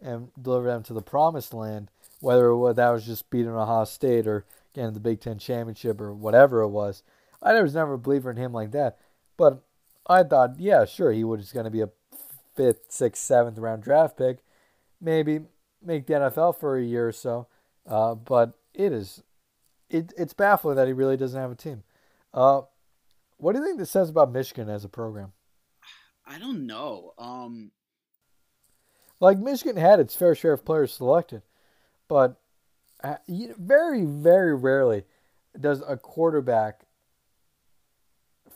S2: and deliver them to the promised land. Whether that was just beating Ohio State or getting the Big Ten championship or whatever it was, I was never a believer in him like that. But I thought, yeah, sure, he was going to be a fifth, sixth, seventh round draft pick, maybe make the NFL for a year or so. Uh, but it is it, it's baffling that he really doesn't have a team. Uh, what do you think this says about Michigan as a program?
S1: I don't know. Um,
S2: like Michigan had its fair share of players selected, but uh, very, very rarely does a quarterback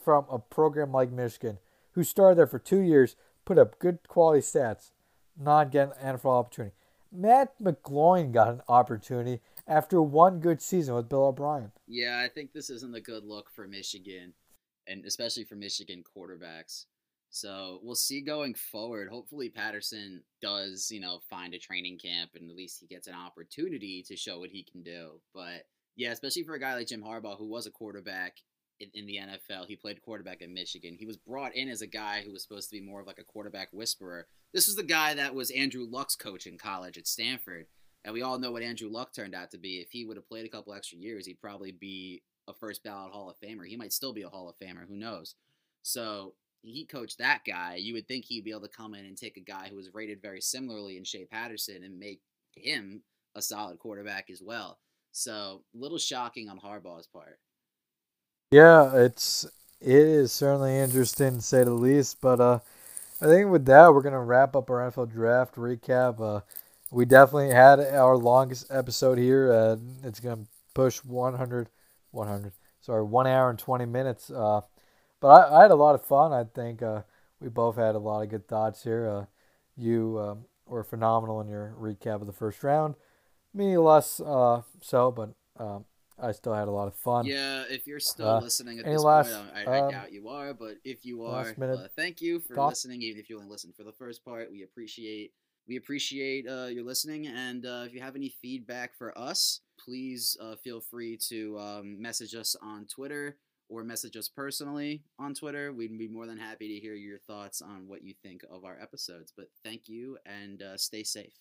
S2: from a program like Michigan, who started there for two years, put up good quality stats, not get an NFL opportunity. Matt McGloin got an opportunity after one good season with Bill O'Brien.
S1: Yeah, I think this isn't a good look for Michigan, and especially for Michigan quarterbacks. So we'll see going forward. Hopefully, Patterson does, you know, find a training camp and at least he gets an opportunity to show what he can do. But yeah, especially for a guy like Jim Harbaugh, who was a quarterback in, in, the NFL. He played quarterback at Michigan. He was brought in as a guy who was supposed to be more of like a quarterback whisperer. This was the guy that was Andrew Luck's coach in college at Stanford. And we all know what Andrew Luck turned out to be. If he would have played a couple extra years, he'd probably be a first ballot Hall of Famer. He might still be a Hall of Famer. Who knows? So he coached that guy. You would think he'd be able to come in and take a guy who was rated very similarly in Shea Patterson and make him a solid quarterback as well. So a little shocking on Harbaugh's part.
S2: Yeah, it's it is certainly interesting to say the least. But uh, I think with that, we're gonna wrap up our NFL draft recap. Uh, we definitely had our longest episode here. Uh, it's gonna push 100, 100. Sorry, one hour and 20 minutes. Uh, but I, I had a lot of fun. I think uh, we both had a lot of good thoughts here. Uh, you um, were phenomenal in your recap of the first round. Me less uh, so, but um, I still had a lot of fun.
S1: Yeah, if you're still uh, listening at this last, point, I, I um, doubt you are, but if you are, uh, thank you for thought? listening. Even if you only listened for the first part, we appreciate we appreciate uh, your listening. And uh, if you have any feedback for us, please uh, feel free to um, message us on Twitter or message us personally on Twitter. We'd be more than happy to hear your thoughts on what you think of our episodes. But thank you and uh, stay safe.